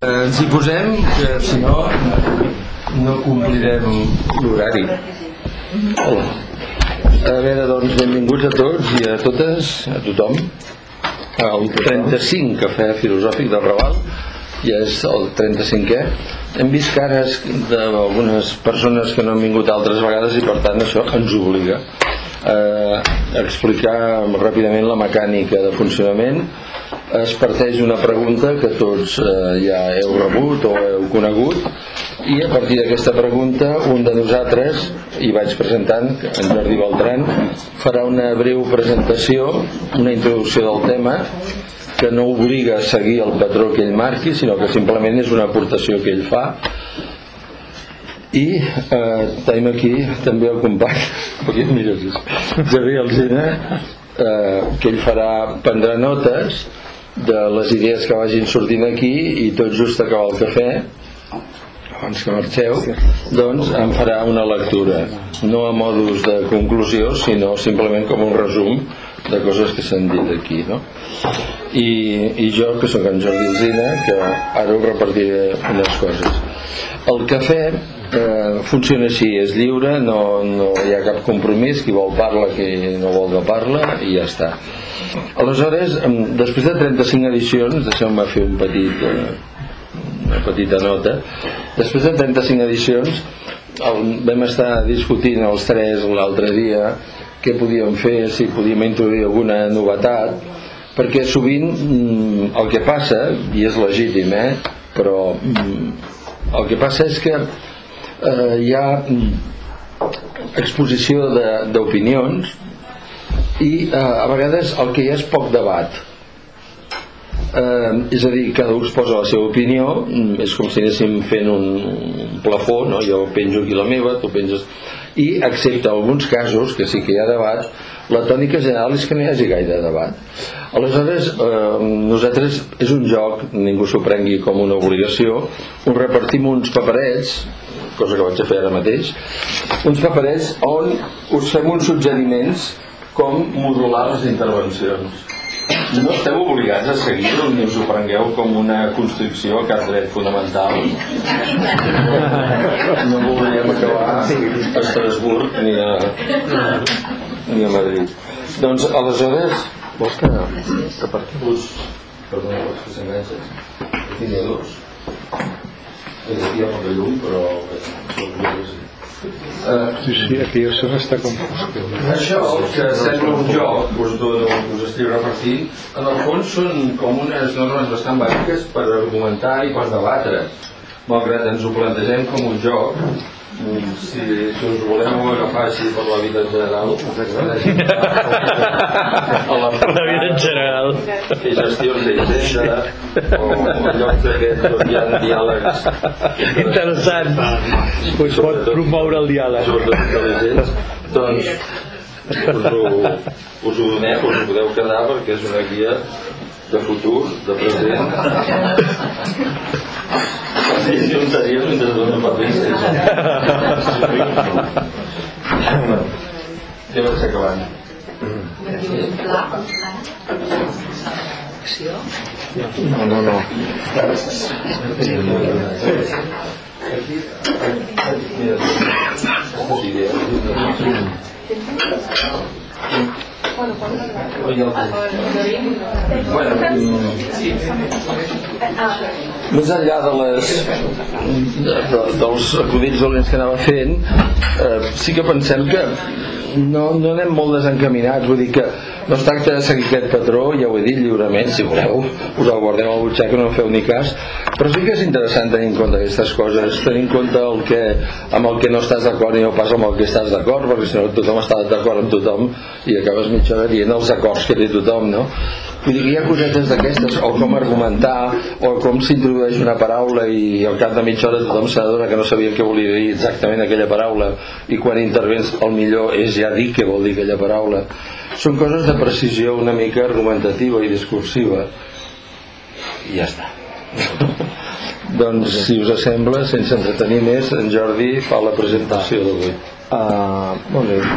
Eh, ens hi posem, que si no, no complirem l'horari. A veure, doncs, benvinguts a tots i a totes, a tothom, al 35 Cafè Filosòfic del Raval, ja és el 35è. Hem vist cares d'algunes persones que no han vingut altres vegades i per tant això ens obliga a explicar ràpidament la mecànica de funcionament es parteix una pregunta que tots eh, ja heu rebut o heu conegut i a partir d'aquesta pregunta un de nosaltres, i vaig presentant en Jordi Beltran, farà una breu presentació una introducció del tema que no obliga a seguir el patró que ell marqui sinó que simplement és una aportació que ell fa. I eh, tenim aquí també el company Javier Alzina eh, que ell farà prendrà notes de les idees que vagin sortint aquí i tot just acabar el cafè. Abans que marxeu. Doncs em farà una lectura no a modus de conclusió sinó simplement com un resum de coses que s'han dit aquí no? I, i jo que sóc en Jordi Alzina que ara us repartiré unes coses. El cafè eh, funciona així, és lliure no, no hi ha cap compromís qui vol parla, qui no vol no parla i ja està aleshores, després de 35 edicions deixeu-me fer un petit eh, una petita nota després de 35 edicions el, vam estar discutint els tres l'altre dia què podíem fer, si podíem introduir alguna novetat perquè sovint mm, el que passa i és legítim eh, però mm, el que passa és que eh, hi ha mm, exposició d'opinions i eh, a vegades el que hi ha és poc debat. Eh, és a dir, cada un posa la seva opinió mm, és com si anéssim fent un, plafó no? jo penjo aquí la meva, tu penges. I excepte alguns casos que sí que hi ha debat la tònica general és que no hi hagi gaire debat. Aleshores eh, nosaltres és un joc ningú s'ho prengui com una obligació us repartim uns paperets cosa que vaig a fer ara mateix uns paperets on us fem uns suggeriments com modular les intervencions. No esteu obligats a seguir-ho ni us ho prengueu com una construcció que ha dret fonamental. No voldríem acabar a Estrasburg ni a, ni a Madrid. Doncs aleshores vols que, que què us perdona les n'hi ha dos hi ha poca llum però Uh, sí, sí, aquí això està com Això, que sembla un joc, us, dono, us estic repartint, en el fons són com unes normes bastant bàsiques per argumentar i per debatre. Malgrat ens ho plantegem com un joc, si, si us voleu agafar així per la vida en general. Per la vida en general. Fer gestions d'hisenda o, o llocs d'aquests on hi ha diàlegs. Interessant. Pues pot promoure el diàleg. sobretot intel·ligents doncs us ho, us ho donem, us ho podeu quedar perquè és una guia de futur, de present. Sí, sí, un seriós mentre dona papers ja vaig acabant no, no, no. Bueno, més enllà de les de, de, dels acudits dolents que anava fent eh, sí que pensem que no, no anem molt desencaminats vull dir que no es tracta de seguir aquest patró ja ho he dit lliurement si voleu us el guardeu al butxac no en feu ni cas però sí que és interessant tenir en compte aquestes coses tenir en compte el que, amb el que no estàs d'acord i no pas amb el que estàs d'acord perquè si no tothom està d'acord amb tothom i acabes mitja hora dient els acords que té tothom no? Vull dir que hi ha cosetes d'aquestes o com argumentar o com s'introdueix una paraula i al cap de mitja hora tothom s'adona que no sabia què volia dir exactament aquella paraula i quan intervens el millor és ja dir què vol dir aquella paraula. Són coses de precisió una mica argumentativa i discursiva. I ja està. Doncs si us sembla sense entretenir més en Jordi fa la presentació d'avui. Uh, molt bé.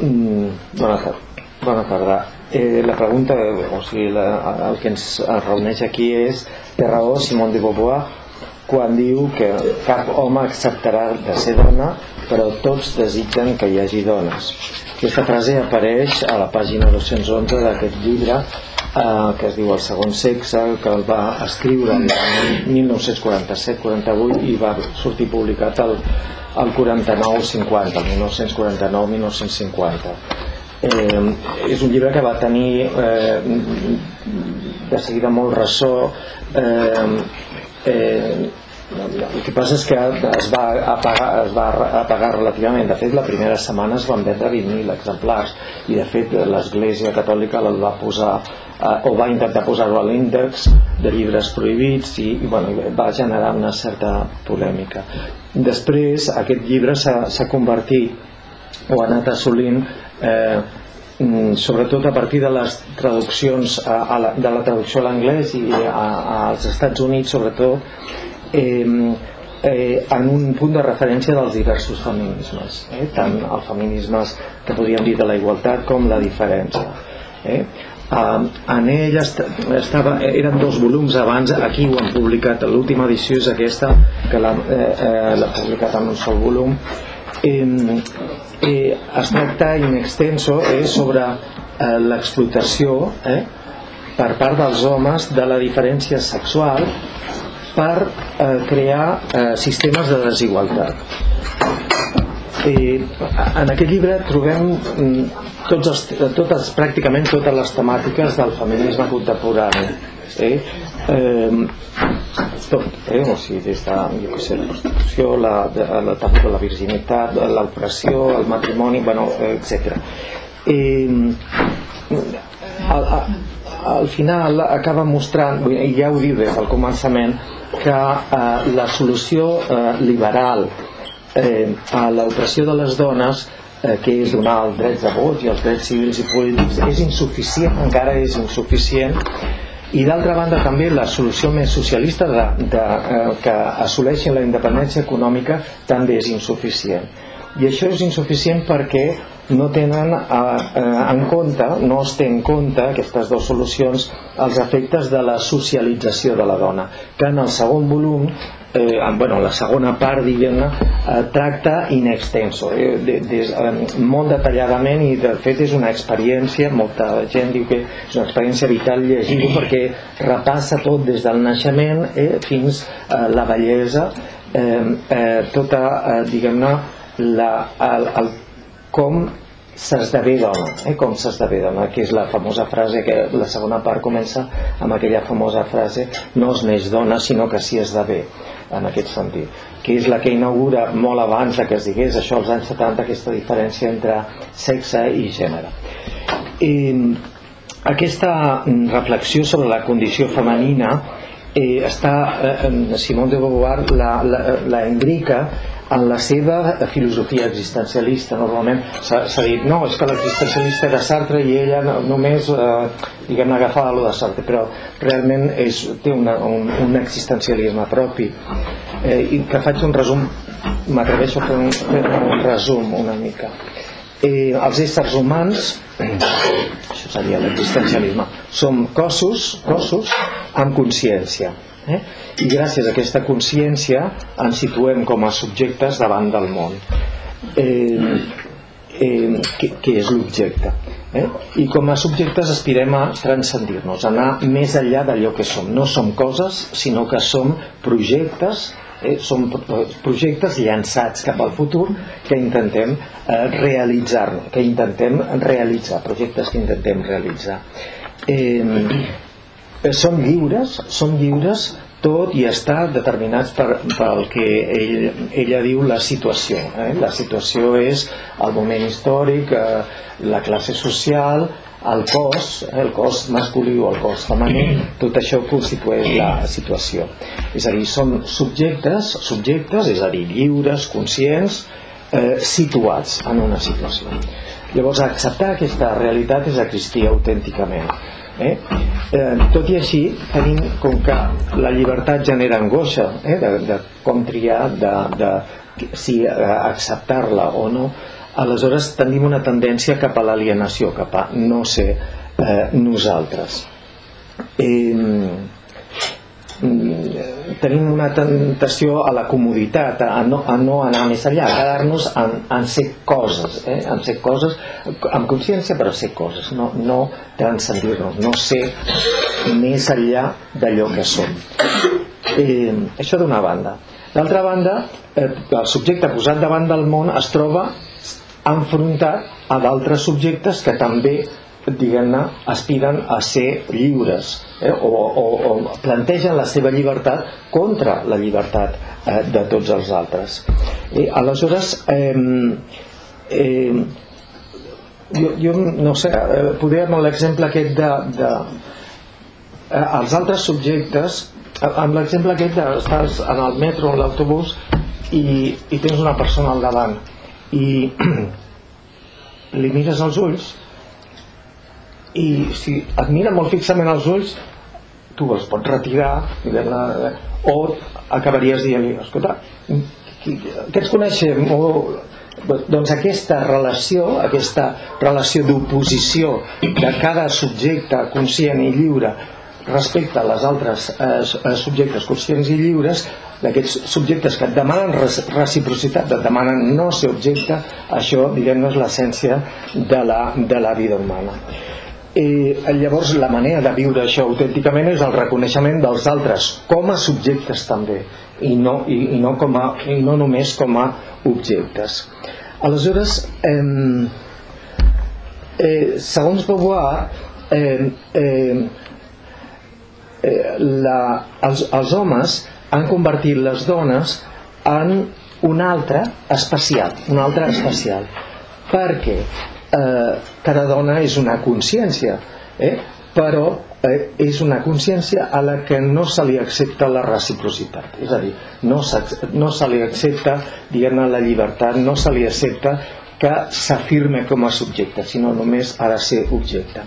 Mm, bona tarda. Bona tarda eh, la pregunta, o sigui, la, el que ens reuneix aquí és té raó Simone de Beauvoir quan diu que cap home acceptarà de ser dona però tots desitgen que hi hagi dones. Aquesta frase apareix a la pàgina 211 d'aquest llibre eh, que es diu El segon sexe que el va escriure en 1947-48 i va sortir publicat el, el 49-50 el 1949-1950 eh, és un llibre que va tenir eh, de seguida molt ressò. Eh, eh, el que passa és que es va apagar, es va apagar relativament. De fet la primera setmana es van vendre 20.000 exemplars i de fet l'església catòlica el va posar eh, o va intentar posar-ho a l'índex de llibres prohibits i, i bueno, va generar una certa polèmica. Després aquest llibre s'ha convertit o ha anat assolint eh, mm, sobretot a partir de les traduccions a, a la, de la traducció a l'anglès i a, als Estats Units sobretot eh, eh, en un punt de referència dels diversos feminismes eh? tant els feminismes que podríem dir de la igualtat com la diferència eh? Uh, en ell est estava, eren dos volums abans aquí ho han publicat, l'última edició és aquesta que l'ha eh, eh, publicat en un sol volum eh, eh, es tracta in extenso eh, sobre eh, l'explotació eh, per part dels homes de la diferència sexual per eh, crear eh, sistemes de desigualtat. I en aquest llibre trobem mm, tots els, totes, pràcticament totes les temàtiques del feminisme contemporani. Eh? Eh, tot, eh? o sigui, des de jo sé, la prostitució, la, la, la, la virginitat, l'opressió, el matrimoni, bueno, etc. Eh, al, al final acaba mostrant, ja ho diu des del començament, que eh, la solució eh, liberal eh, a l'opressió de les dones eh, que és donar els drets de vot i els drets civils i polítics és insuficient, encara és insuficient i d'altra banda també la solució més socialista de, de, eh, que assoleixin la independència econòmica també és insuficient. I això és insuficient perquè no tenen eh, eh, en compte, no es té en compte aquestes dues solucions els efectes de la socialització de la dona que en el segon volum eh, bueno, la segona part diguem-ne eh, tracta in extenso eh, de, de, eh, molt detalladament i de fet és una experiència molta gent diu que és una experiència vital llegir-ho perquè repassa tot des del naixement eh, fins a la bellesa eh, eh, tota eh, diguem-ne la, el, el com s'esdevé dona, eh? com s'esdevé dona, que és la famosa frase que la segona part comença amb aquella famosa frase no es neix dona sinó que s'hi esdevé en aquest sentit, que és la que inaugura molt abans que es digués això als anys 70, aquesta diferència entre sexe i gènere. I aquesta reflexió sobre la condició femenina eh, està, eh, Simone de Beauvoir la, la, la imbrica en la seva filosofia existencialista normalment s'ha dit no, és que l'existencialista era Sartre i ella només eh, diguem agafava lo de Sartre però realment és, té una, un, un existencialisme propi eh, i que faig un resum m'atreveixo a fer un, un resum una mica eh, els éssers humans això seria l'existencialisme som cossos, cossos amb consciència eh? I gràcies a aquesta consciència ens situem com a subjectes davant del món. Eh, eh, que, que és l'objecte? Eh? i com a subjectes aspirem a transcendir-nos anar més enllà d'allò que som. No som coses sinó que som projectes eh, són projectes llançats cap al futur que intentem eh, realitzar que intentem realitzar projectes que intentem realitzar. Eh, Eh, són lliures, són lliures tot i està determinats per, pel que ell, ella diu la situació. Eh? La situació és el moment històric, eh, la classe social, el cos, eh? el cos masculí o el cos femení, tot això constitueix la situació. És a dir, són subjectes, subjectes és a dir, lliures, conscients, eh, situats en una situació. Llavors, acceptar aquesta realitat és existir autènticament Eh? Eh, tot i així tenim com que la llibertat genera angoixa eh? de, de com triar de, de si eh, acceptar-la o no aleshores tenim una tendència cap a l'alienació cap a no ser eh, nosaltres. Eh, tenim una tentació a la comoditat, a no, a no anar més enllà, a quedar-nos en, en ser coses, eh? en ser coses amb consciència però ser coses, no, no transcendir-nos, no ser més enllà d'allò que som. Eh, això d'una banda. D'altra banda, eh, el subjecte posat davant del món es troba enfrontat a d'altres subjectes que també diguem-ne, aspiren a ser lliures eh? o, o, o plantegen la seva llibertat contra la llibertat eh, de tots els altres. I, aleshores, eh, eh, jo, jo no sé, eh, podria l'exemple aquest de, de eh, els altres subjectes amb l'exemple aquest de, estàs en el metro o en l'autobús i, i tens una persona al davant i li mires als ulls i si et mira molt fixament als ulls tu els pots retirar o acabaries dient-li escolta, que ens coneixem o, doncs aquesta relació aquesta relació d'oposició de cada subjecte conscient i lliure respecte a les altres eh, eh, subjectes conscients i lliures d'aquests subjectes que et demanen reciprocitat, et demanen no ser objecte, això diguem és l'essència de, la, de la vida humana. I llavors la manera de viure això autènticament és el reconeixement dels altres com a subjectes també i no, i, i no, com a, i no només com a objectes. Aleshores, eh, eh, segons Beauvoir, eh, eh, eh, la, els, els homes han convertit les dones en un altre especial, un altre especial, perquè eh, cada dona és una consciència, eh? però eh, és una consciència a la que no se li accepta la reciprocitat, és a dir, no, no se li accepta diguem la llibertat, no se li accepta que s'afirme com a subjecte, sinó només ha de ser objecte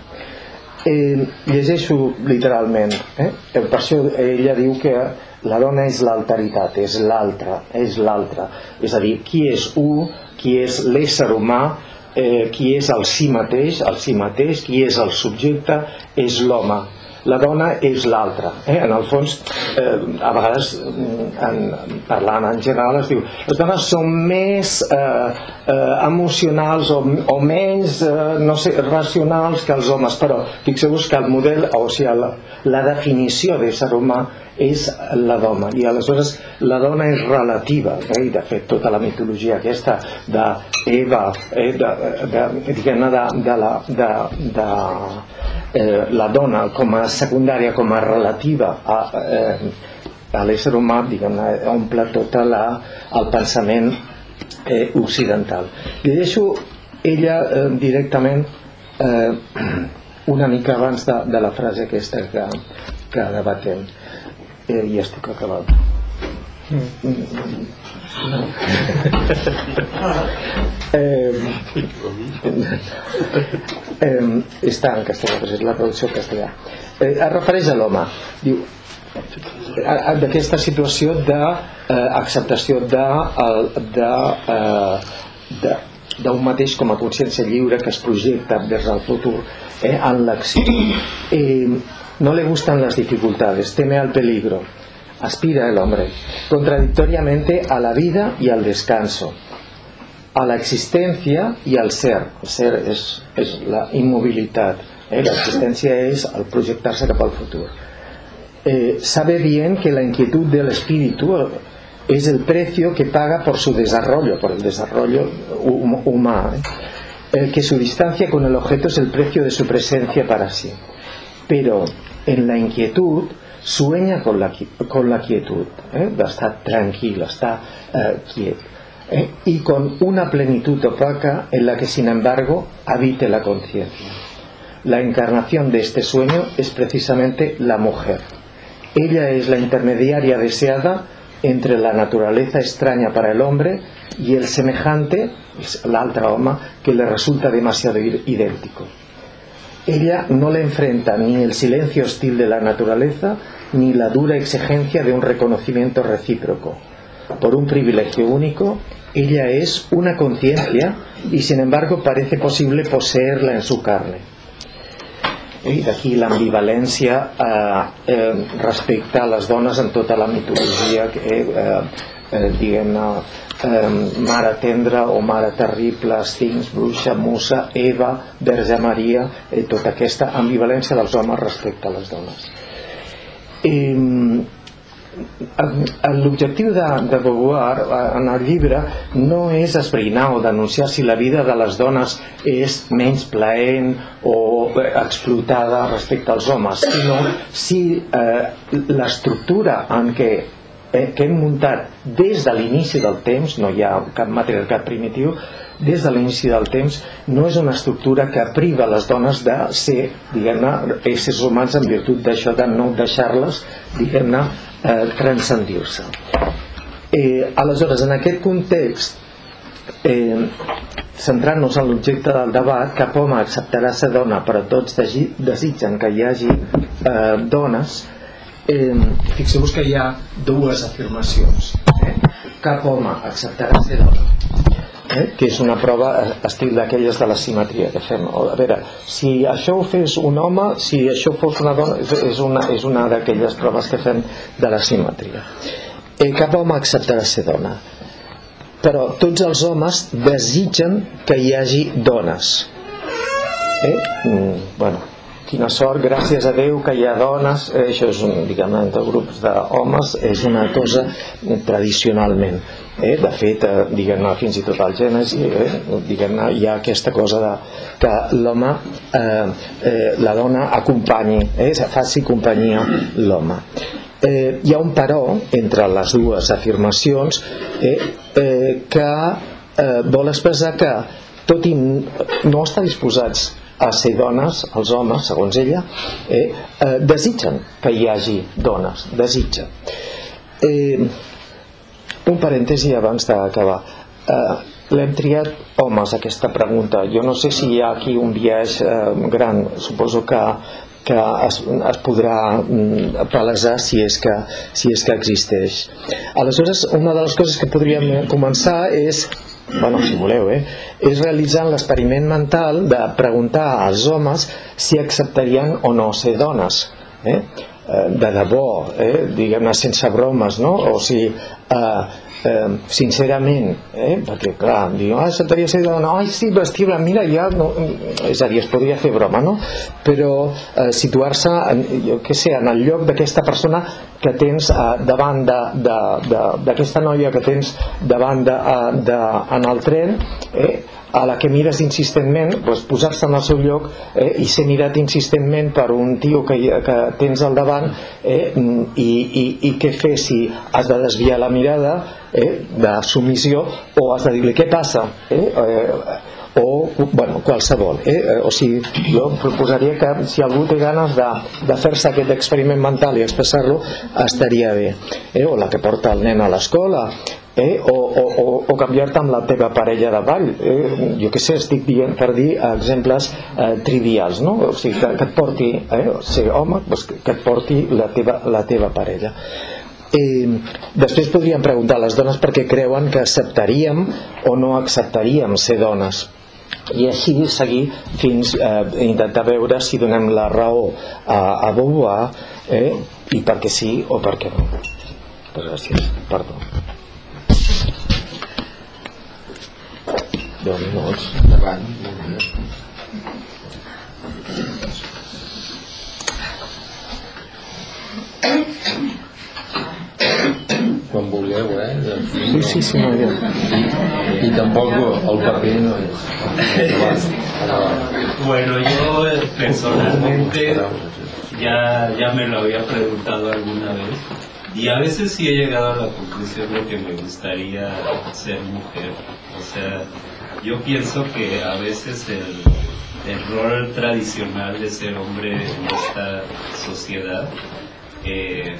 eh, llegeixo literalment eh? per això ella diu que la dona és l'alteritat és l'altra és l'altra és a dir, qui és u qui és l'ésser humà eh, qui és el si mateix el si mateix, qui és el subjecte és l'home la dona és l'altra eh? en el fons eh, a vegades en, parlant en general es diu les dones són més eh, eh, emocionals o, o menys eh, no sé, racionals que els homes però fixeu-vos que el model o sigui, la, la definició d'ésser humà és la dona. I aleshores la dona és relativa eh? i de fet tota la mitologia aquesta d'Eva eh, de, de, de, de, de, la, de, de eh, la dona com a secundària, com a relativa a, eh, a l'ésser humà diguem omple tot el pensament eh, occidental. Li deixo ella eh, directament eh, una mica abans de, de la frase aquesta que, que debatem eh, i estic acabat eh, eh, està en castellà, però és la traducció en castellà. Eh, es refereix a l'home. Diu, d'aquesta situació d'acceptació de, de, de, eh, de, d'un mateix com a consciència lliure que es projecta des del futur eh, en l'acció. Eh, no le gustan las dificultades, teme al peligro aspira el hombre, contradictoriamente a la vida y al descanso, a la existencia y al ser. El ser es, la inmovilidad, ¿eh? la existencia es al proyectarse cap al futuro. Eh, sabe bien que la inquietud del espíritu es el precio que paga por su desarrollo, por el desarrollo humano, ¿eh? que su distancia con el objeto es el precio de su presencia para sí. Pero en la inquietud sueña con la, con la quietud, ¿eh? estar tranquilo, está eh, quieto, ¿eh? y con una plenitud opaca en la que sin embargo habite la conciencia. La encarnación de este sueño es precisamente la mujer. Ella es la intermediaria deseada entre la naturaleza extraña para el hombre y el semejante, la altra alma, que le resulta demasiado idéntico. Ella no le enfrenta ni el silencio hostil de la naturaleza ni la dura exigencia de un reconocimiento recíproco. Por un privilegio único, ella es una conciencia y sin embargo parece posible poseerla en su carne. Eh? I d'aquí l'ambivalència eh, eh, respecte a les dones en tota la mitologia eh, eh, eh, eh, mare tendra o mare terrible, Stings, bruixa, musa, Eva, Verge Maria, eh, tota aquesta ambivalència dels homes respecte a les dones. Eh, l'objectiu de, de Beauvoir eh, en el llibre no és esbrinar o denunciar si la vida de les dones és menys plaent o eh, explotada respecte als homes, sinó si eh, l'estructura en què que hem muntat des de l'inici del temps, no hi ha cap matriarcat primitiu, des de l'inici del temps no és una estructura que priva les dones de ser, diguem-ne, éssers humans en virtut d'això de no deixar-les, diguem-ne, eh, transcendir-se. Eh, aleshores, en aquest context, eh, centrant-nos en l'objecte del debat, cap home acceptarà ser dona, però tots desitgen que hi hagi eh, dones, eh, fixeu-vos que hi ha dues afirmacions. Eh? Cap home acceptarà ser dona, eh? que és una prova estil d'aquelles de la simetria que fem. A veure, si això ho fes un home, si això fos una dona, és una, és una d'aquelles proves que fem de la simetria. Eh, cap home acceptarà ser dona, però tots els homes desitgen que hi hagi dones. Eh? Mm, bueno, quina sort, gràcies a Déu que hi ha dones, eh, això és un, diguem entre grups d'homes, és una cosa tradicionalment. Eh? De fet, eh, diguem-ne, fins i tot al Gènesi, eh? diguem-ne, hi ha aquesta cosa de, que l'home, eh, eh, la dona acompanyi, eh? faci companyia l'home. Eh, hi ha un però entre les dues afirmacions eh, eh, que eh, vol expressar que tot i no estar disposats a ser dones, els homes, segons ella, eh, eh, desitgen que hi hagi dones, desitgen. Eh, un parèntesi abans d'acabar. Eh, L'hem triat homes, aquesta pregunta. Jo no sé si hi ha aquí un biaix eh, gran, suposo que que es, es podrà mm, palesar si és, que, si és que existeix. Aleshores, una de les coses que podríem començar és bueno, si voleu, eh, és realitzant l'experiment mental de preguntar als homes si acceptarien o no ser dones. Eh? eh de debò, eh? diguem-ne sense bromes, no? o si eh, eh, sincerament, eh? perquè clar, diu, ah, acceptaria ser dona, ai sí, vestible, mira, ja, no, és a dir, es podria fer broma, no? Però eh, situar-se, jo què sé, en el lloc d'aquesta persona que tens eh, davant d'aquesta noia que tens davant de, eh, de, en el tren, eh? A la que mires insistentment doncs posar-se en el seu lloc eh, i ser mirat insistentment per un tio que, que tens al davant eh, i, i, i què fer si has de desviar la mirada eh, de submissió o has de dir-li què passa eh, eh, o bueno, qualsevol eh? o sigui, jo proposaria que si algú té ganes de, de fer-se aquest experiment mental i expressar-lo estaria bé eh? o la que porta el nen a l'escola eh? o, o, o canviar-te amb la teva parella de ball eh? jo què sé, estic dient per dir exemples eh, trivials no? o sigui, que, que et porti eh? o sigui, home, doncs que et porti la teva, la teva parella eh, després podríem preguntar a les dones perquè creuen que acceptaríem o no acceptaríem ser dones i així seguir fins a eh, intentar veure si donem la raó a, a Beauvoir eh? i perquè sí o perquè no gràcies, perdó 10 minuts endavant quan vulgueu eh? sí, sí, sí, no, I, i tampoc el paper no és. Bueno yo eh, personalmente ya, ya me lo había preguntado alguna vez y a veces sí he llegado a la conclusión de que me gustaría ser mujer o sea yo pienso que a veces el, rol tradicional de ser hombre en esta sociedad eh,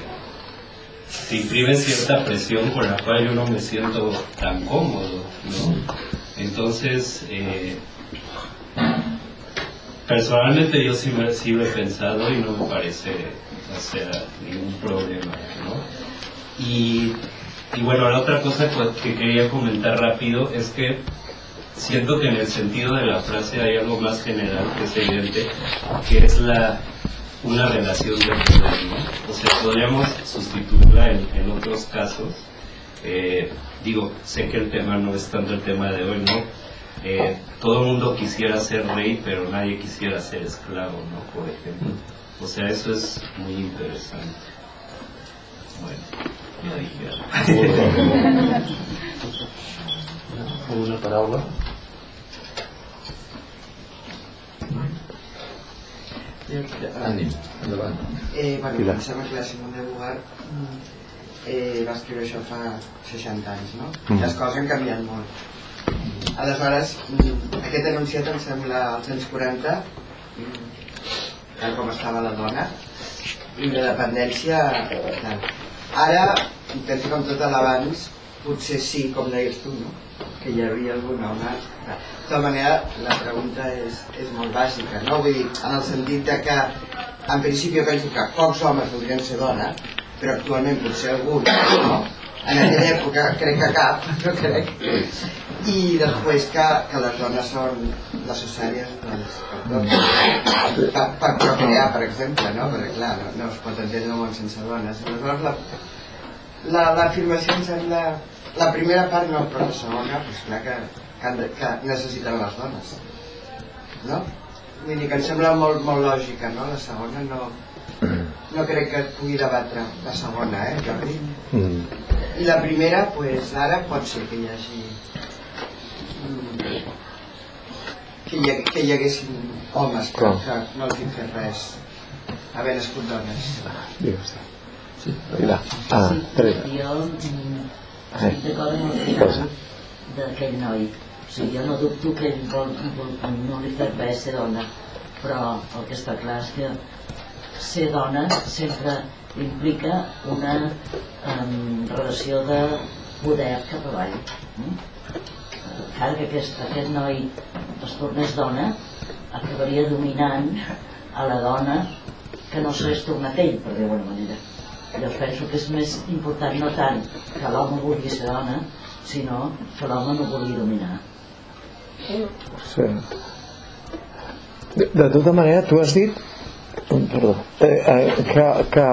te imprime cierta presión con la cual yo no me siento tan cómodo, ¿no? Entonces, eh, personalmente yo sí, lo he pensado y no me parece o ningún problema, ¿no? Y bueno, la otra cosa que quería comentar rápido es que siento que en el sentido de la frase hay algo más general que es evidente, que es la una relación de poder, ¿no? O sea, podríamos sustituirla en, en otros casos. Eh, digo, sé que el tema no es tanto el tema de hoy, ¿no? Eh, todo el mundo quisiera ser rey, pero nadie quisiera ser esclavo, ¿no? Por ejemplo. O sea, eso es muy interesante. Bueno, ya dije. Una paraula? Ànim, endavant. Eh, bueno, Pilar. em sembla que la Simone de Beauvoir eh, va escriure això fa 60 anys, no? Mm. Les coses han canviat molt. Aleshores, mm, aquest enunciat em sembla als anys 40, mm, tal com estava la dona, i la dependència... Tal. Ara, penso que amb tot l'abans, potser sí, com deies tu, no? Que hi havia algun home... De tota manera, la pregunta és, és molt bàsica, no? Vull dir, en el sentit de que, en principi, penso que pocs homes voldrien ser dona, però actualment potser algun, no? En aquella època crec que cap, no crec. I després que, que les dones són necessàries doncs, per. Per, per procrear, per exemple, no? Perquè clar, no, no es pot entendre el món sense dones. Aleshores, la, la- l'afirmació em sembla... La primera part no, però la segona, doncs clar que, que, de, que necessiten les dones. No? Vull dir que em sembla molt, molt lògica, no? La segona no... No crec que et pugui debatre la segona, eh, Jordi? Mm. I la primera, pues, ara pot ser que hi hagi... mm, Que hi, que hi haguessin homes que, Clar. que no els hi fes res haver nascut dones. Sí, Pilar. Ah, Teresa. Jo amb el Posa. final d'aquell noi. O sigui, jo no dubto que ell vol, vol, no li fer res ser dona, però el que està clar és que ser dona sempre implica una um, relació de poder cap avall. Mm? Encara que aquest, aquest noi es tornés dona, acabaria dominant a la dona que no s'hagués tornat ell, per dir-ho d'alguna manera. Jo penso que és més important no tant que l'home vulgui ser dona, sinó que l'home no vulgui dominar. Sí. De, de tota manera, tu has dit perdó, eh, eh, que, que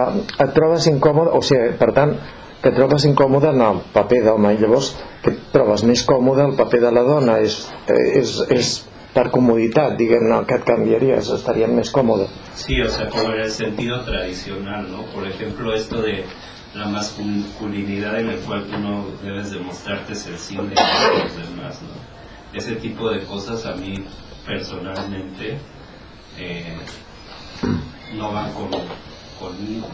et trobes incòmode, o sigui, per tant, que et trobes incòmode en el paper d'home i llavors que et trobes més còmode el paper de la dona és, eh, és, és per comoditat, diguem-ne, que et estaríem més còmode. Sí, o sea, como en el sentido tradicional, ¿no? Por ejemplo, esto de la masculinidad en el cual tú no debes demostrarte sensible con los demás, ¿no? Ese tipo de cosas a mí personalmente eh, no van con, conmigo.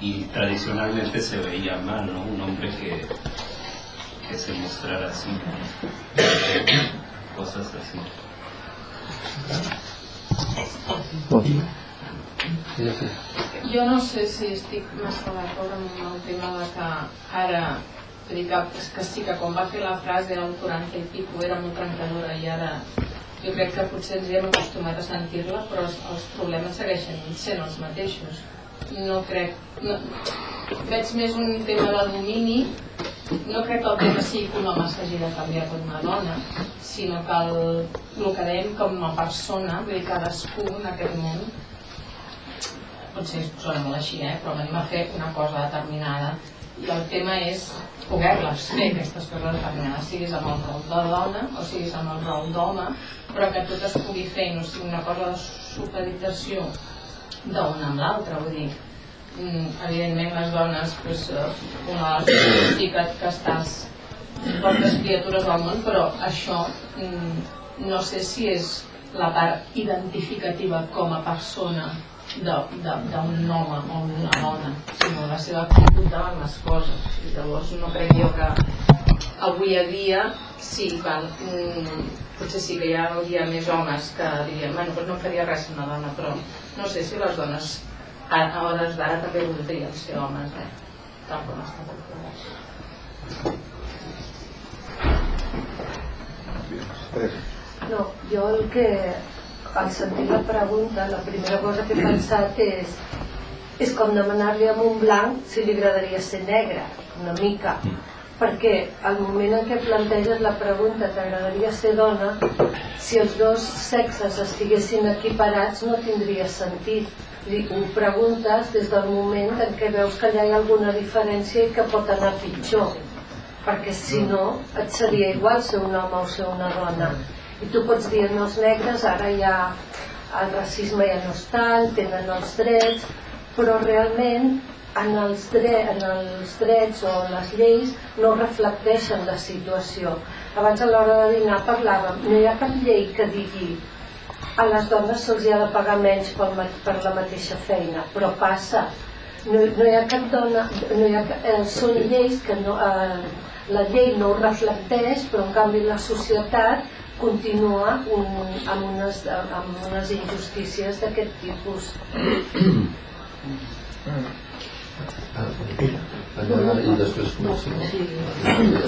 Y tradicionalmente se veía mal, ¿no? Un hombre que, que se mostrara así, ¿no? Cosas así. Jo no sé si estic massa d'acord amb el tema de que ara dir que, que sí que quan va fer la frase el 40 i pico era molt trencadora i ara jo crec que potser ens hi hem acostumat a sentir-la però els, els problemes segueixen sent els mateixos no crec no, veig més un tema de domini no crec que el tema sigui que un home s'hagi de canviar per una dona sinó que el, el que dèiem com a persona vull dir, cadascú en aquest món potser sona molt així, eh? però venim a fer una cosa determinada i el tema és poder-les fer aquestes coses determinades, siguis amb el rol de dona o siguis amb el rol d'home, però que tot es pugui fer i no sigui una cosa de supeditació d'un amb l'altre, vull dir, evidentment les dones, pues, eh, una de les sí que, estàs portes criatures al món, però això mm, no sé si és la part identificativa com a persona d'un home o d'una dona, sinó la seva actitud davant les coses. Llavors no crec jo que avui a dia sí, val, mm, potser sí que hi hauria més homes que dirien, bueno, doncs no faria res una dona, però no sé si les dones a, hores d'ara també voldrien ser homes, eh? tal com està calculat. No, jo el que, al sentir la pregunta, la primera cosa que he pensat és és com demanar-li a un blanc si li agradaria ser negre, una mica. perquè al moment en què planteges la pregunta t'agradaria ser dona si els dos sexes estiguessin equiparats no tindria sentit ho preguntes des del moment en què veus que hi ha alguna diferència i que pot anar pitjor perquè si no et seria igual ser un home o ser una dona i tu pots dir en els negres ara ja el racisme ja no és tal, tenen els drets però realment en els, dre en els drets o les lleis no reflecteixen la situació. Abans a l'hora de dinar parlàvem, no hi ha cap llei que digui a les dones se'ls ha de pagar menys ma- per la mateixa feina, però passa. No, no hi ha cap dona, no hi ha, eh, són lleis que no, eh, la llei no ho reflecteix, però en canvi la societat continua un, amb, unes, amb unes injustícies d'aquest tipus. Y después.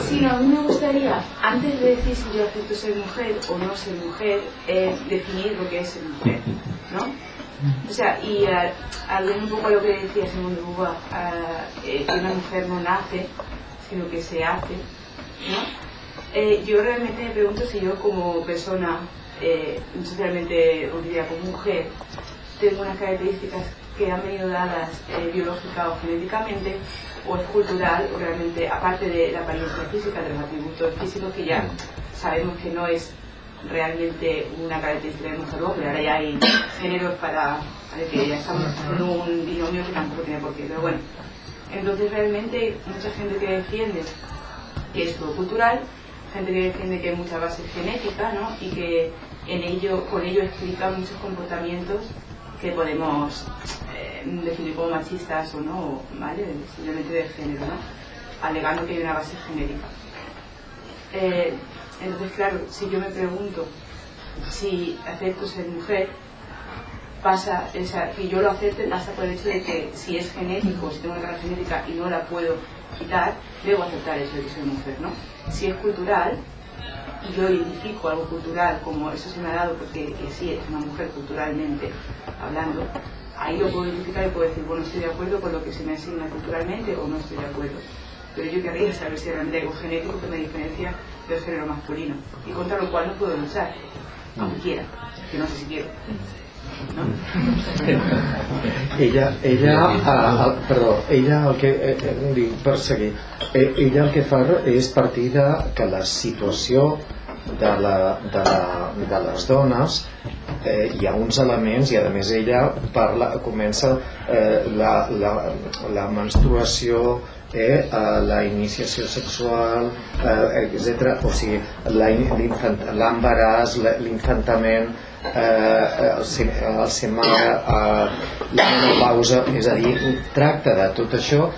Sí, no, a mí me gustaría, antes de decir si yo acepto ser mujer o no ser mujer, eh, definir lo que es ser mujer, ¿no? O sea, y al ver un poco lo que decía Simón de Beauvoir, eh, que una mujer no nace, sino que se hace, ¿no? Eh, yo realmente me pregunto si yo como persona eh, socialmente considerada como mujer tengo unas características que han venido dadas eh, biológica o genéticamente o es cultural o realmente aparte de la apariencia física de los atributos físicos que ya sabemos que no es realmente una característica de mujer o hombre ahora ya hay géneros para, que ya estamos en un binomio que tampoco tiene por qué pero bueno entonces realmente mucha gente que defiende que es todo cultural, gente que defiende que hay mucha base genética, ¿no? Y que en ello, con ello explica muchos comportamientos que podemos eh, definir como machistas o no, ¿vale? Simplemente de género, ¿no? Alegando que hay una base genética. Eh, entonces, claro, si yo me pregunto si acepto ser mujer, pasa, o sea, que yo lo acepte pasa por el hecho de que si es genético, si tengo una carga genética y no la puedo quitar, debo aceptar eso de que soy mujer, ¿no? Si es cultural, y yo identifico algo cultural como eso se me ha dado porque que sí es una mujer culturalmente hablando, ahí lo puedo identificar y puedo decir, bueno, estoy de acuerdo con lo que se me asigna culturalmente o no estoy de acuerdo. Pero yo querría saber si realmente hay algo genético que me diferencia del género masculino y contra lo cual no puedo luchar, aunque quiera, que no sé si quiero. Ella, ella, ah, ah, perdó, ella el que, eh, eh, dic, per seguir, eh, ella el que fa és partir de que la situació de, la, de, la, de les dones eh, hi ha uns elements i a més ella parla, comença eh, la, la, la menstruació eh, eh, la iniciació sexual eh, etc o sigui l'embaràs l'infantament eh, el, se- el semer eh, la menopausa és a dir, tracta de tot això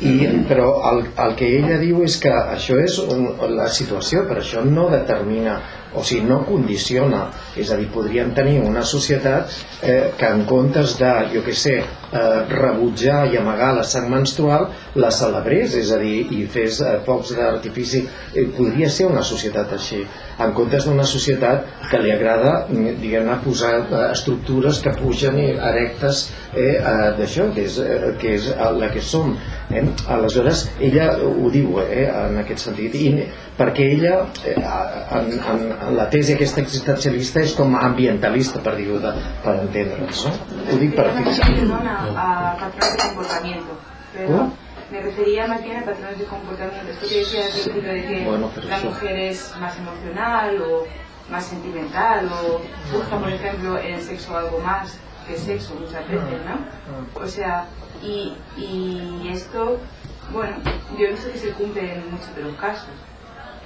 i, però el, el que ella diu és que això és un, la situació, però això no determina o sigui, no condiciona és a dir, podríem tenir una societat eh, que en comptes de, jo que sé eh, rebutjar i amagar la sang menstrual la celebrés, és a dir i fes eh, focs d'artifici eh, podria ser una societat així en comptes d'una societat que li agrada mm, diguem-ne posar eh, estructures que pugen erectes eh, d'això que és, eh, que és la que som eh? aleshores ella ho diu eh, en aquest sentit i perquè ella en, en, en la tesi aquesta existencialista és com ambientalista per dir-ho per entendre'ns no? ho dic per no fixar a patrones de comportamiento, pero me refería más bien a patrones de comportamiento. Esto que principio de que Bueno, la eso- mujer es más emocional o más sentimental o busca, por ejemplo, en el sexo algo más que sexo muchas veces, ¿no? O sea, y, y esto, bueno, yo he visto que se cumple en muchos de los casos.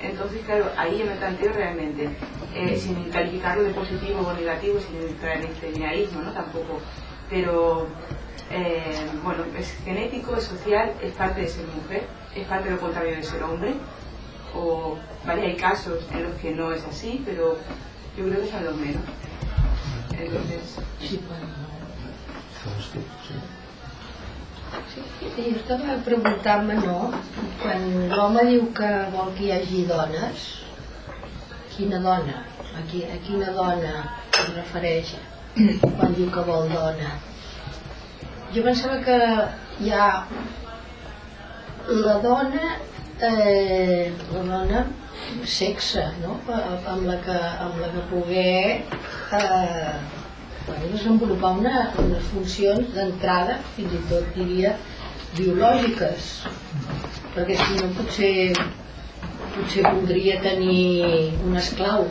Entonces, claro, ahí yo me planteo realmente, eh, sin calificarlo de positivo o negativo, sin entrar en el feminismo, ¿no? Tampoco. Pero, eh, bueno, es genético, es social, es parte de ser mujer, es parte de lo contrario de ser hombre. O, vale, hay casos en los que no es así, pero yo creo que son los menos. Entonces, I jo estava preguntant-me, no? Quan l'home diu que vol que hi hagi dones, quina dona? A, qui, a quina dona es refereix quan diu que vol dona? Jo pensava que hi ha la dona eh, la dona sexe, no? amb la que, amb la que poder eh, bueno, desenvolupar una, unes funcions d'entrada, fins i tot diria, biològiques, perquè si no potser, potser voldria tenir un esclau,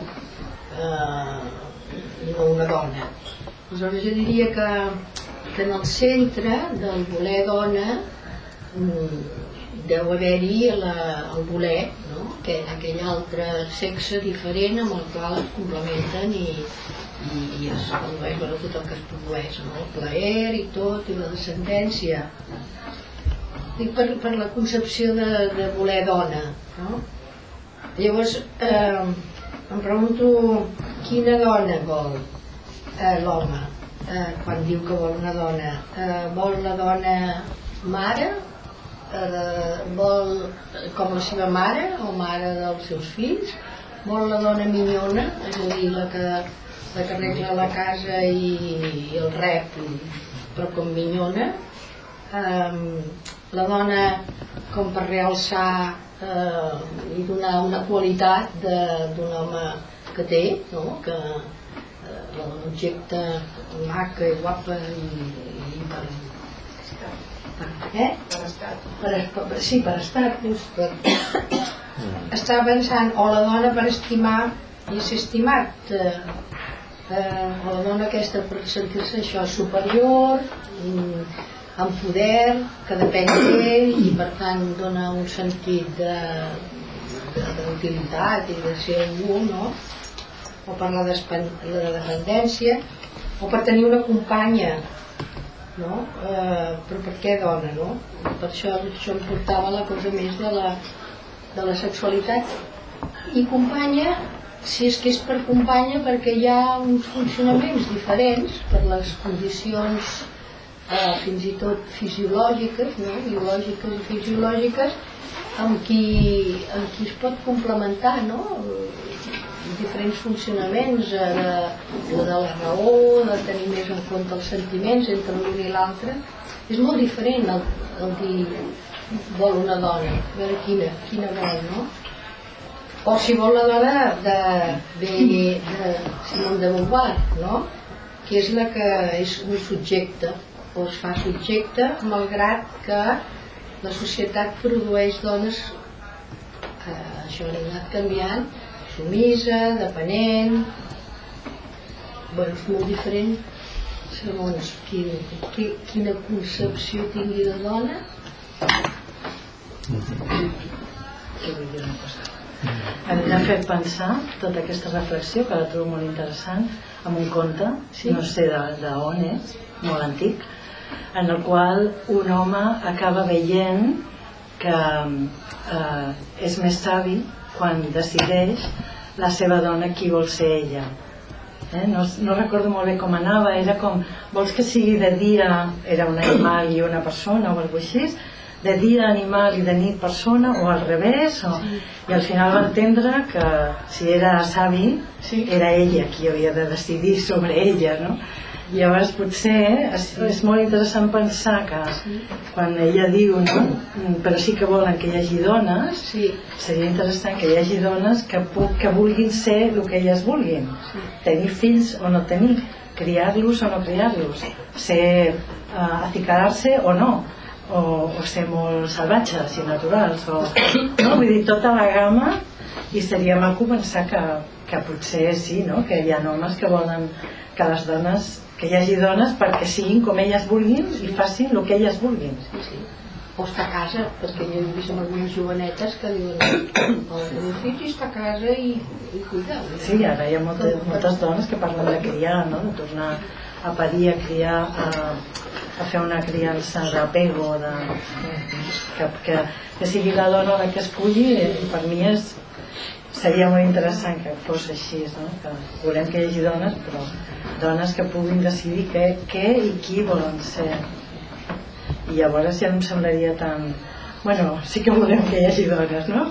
eh, no una dona. Aleshores jo diria que, que en el centre del voler dona mm, deu haver-hi el voler, no? que, aquell altre sexe diferent amb el qual es complementen i, i, i es produeix bueno, tot el que es produeix, no? el plaer i tot, i la descendència. Dic per, per la concepció de, de voler dona. No? Llavors, eh, em pregunto quina dona vol eh, l'home eh, quan diu que vol una dona. Eh, vol la dona mare eh, vol com la seva mare o mare dels seus fills vol la dona minyona és a dir, la que, la que arregla la casa i, i el rep però com minyona eh, la dona com per realçar eh, i donar una qualitat d'un home que té no? que eh, l'objecte maca i guapa i, i per, Eh? Per estar. Per, sí, per estar. Per... Estava pensant, o la dona per estimar i ser estimat, eh, eh, o la dona aquesta per sentir-se això superior, amb poder, que depèn d'ell i per tant dona un sentit de d'utilitat i de ser algú, no? o per la, la dependència, o per tenir una companya no? Eh, però per què dona, no? Per això, això em portava la cosa més de la, de la sexualitat. I companya, si és que és per companya, perquè hi ha uns funcionaments diferents per les condicions eh, fins i tot fisiològiques, no? biològiques i fisiològiques, amb qui, amb qui es pot complementar, no? diferents funcionaments eh, de, de la raó, de tenir més en compte els sentiments entre l'un i l'altre, és molt diferent el, el dir vol una dona, a veure quina, quina vol, no? O si vol la dona de, de, de Simone de Beauvoir, no? que és la que és un subjecte, o es fa subjecte, malgrat que la societat produeix dones, eh, això ha anat canviant, sumisa, depenent bueno, és molt diferent segons quin, qui, quina concepció tingui de dona. Que vull dir una cosa em ha fet pensar tota aquesta reflexió que la trobo molt interessant amb un conte, sí? no sé d'on és, molt antic en el qual un home acaba veient que eh, és més savi quan decideix la seva dona qui vol ser ella eh? no, no recordo molt bé com anava era com, vols que sigui de dia era un animal i una persona o alguna així de dia animal i de nit persona o al revés o... Sí. i al final va entendre que si era savi sí. era ella qui havia de decidir sobre ella no? Llavors potser és, és molt interessant pensar que quan ella diu no, però sí que volen que hi hagi dones sí. seria interessant que hi hagi dones que, que vulguin ser el que elles vulguin sí. tenir fills o no tenir criar-los o no criar-los ser uh, acicarar-se o no o, o ser molt salvatges i naturals o, no? vull dir tota la gamma i seria maco pensar que, que potser sí, no? que hi ha homes que volen que les dones que hi hagi dones perquè siguin com elles vulguin i facin el que elles vulguin sí, sí. o està a casa perquè jo he vist amb algunes jovenetes que diuen oh, el meu fill està a casa i, i cuida sí, ara hi ha moltes, moltes dones que parlen de criar no? de tornar a parir, a criar a, a fer una criança d'apego de, que, que, que sigui la dona la que es pugui per mi és seria molt interessant que fos així no? que volem que hi hagi dones però dones que puguin decidir què, què i qui volen ser i llavors ja no em semblaria tan bueno, sí que volem que hi hagi dones no?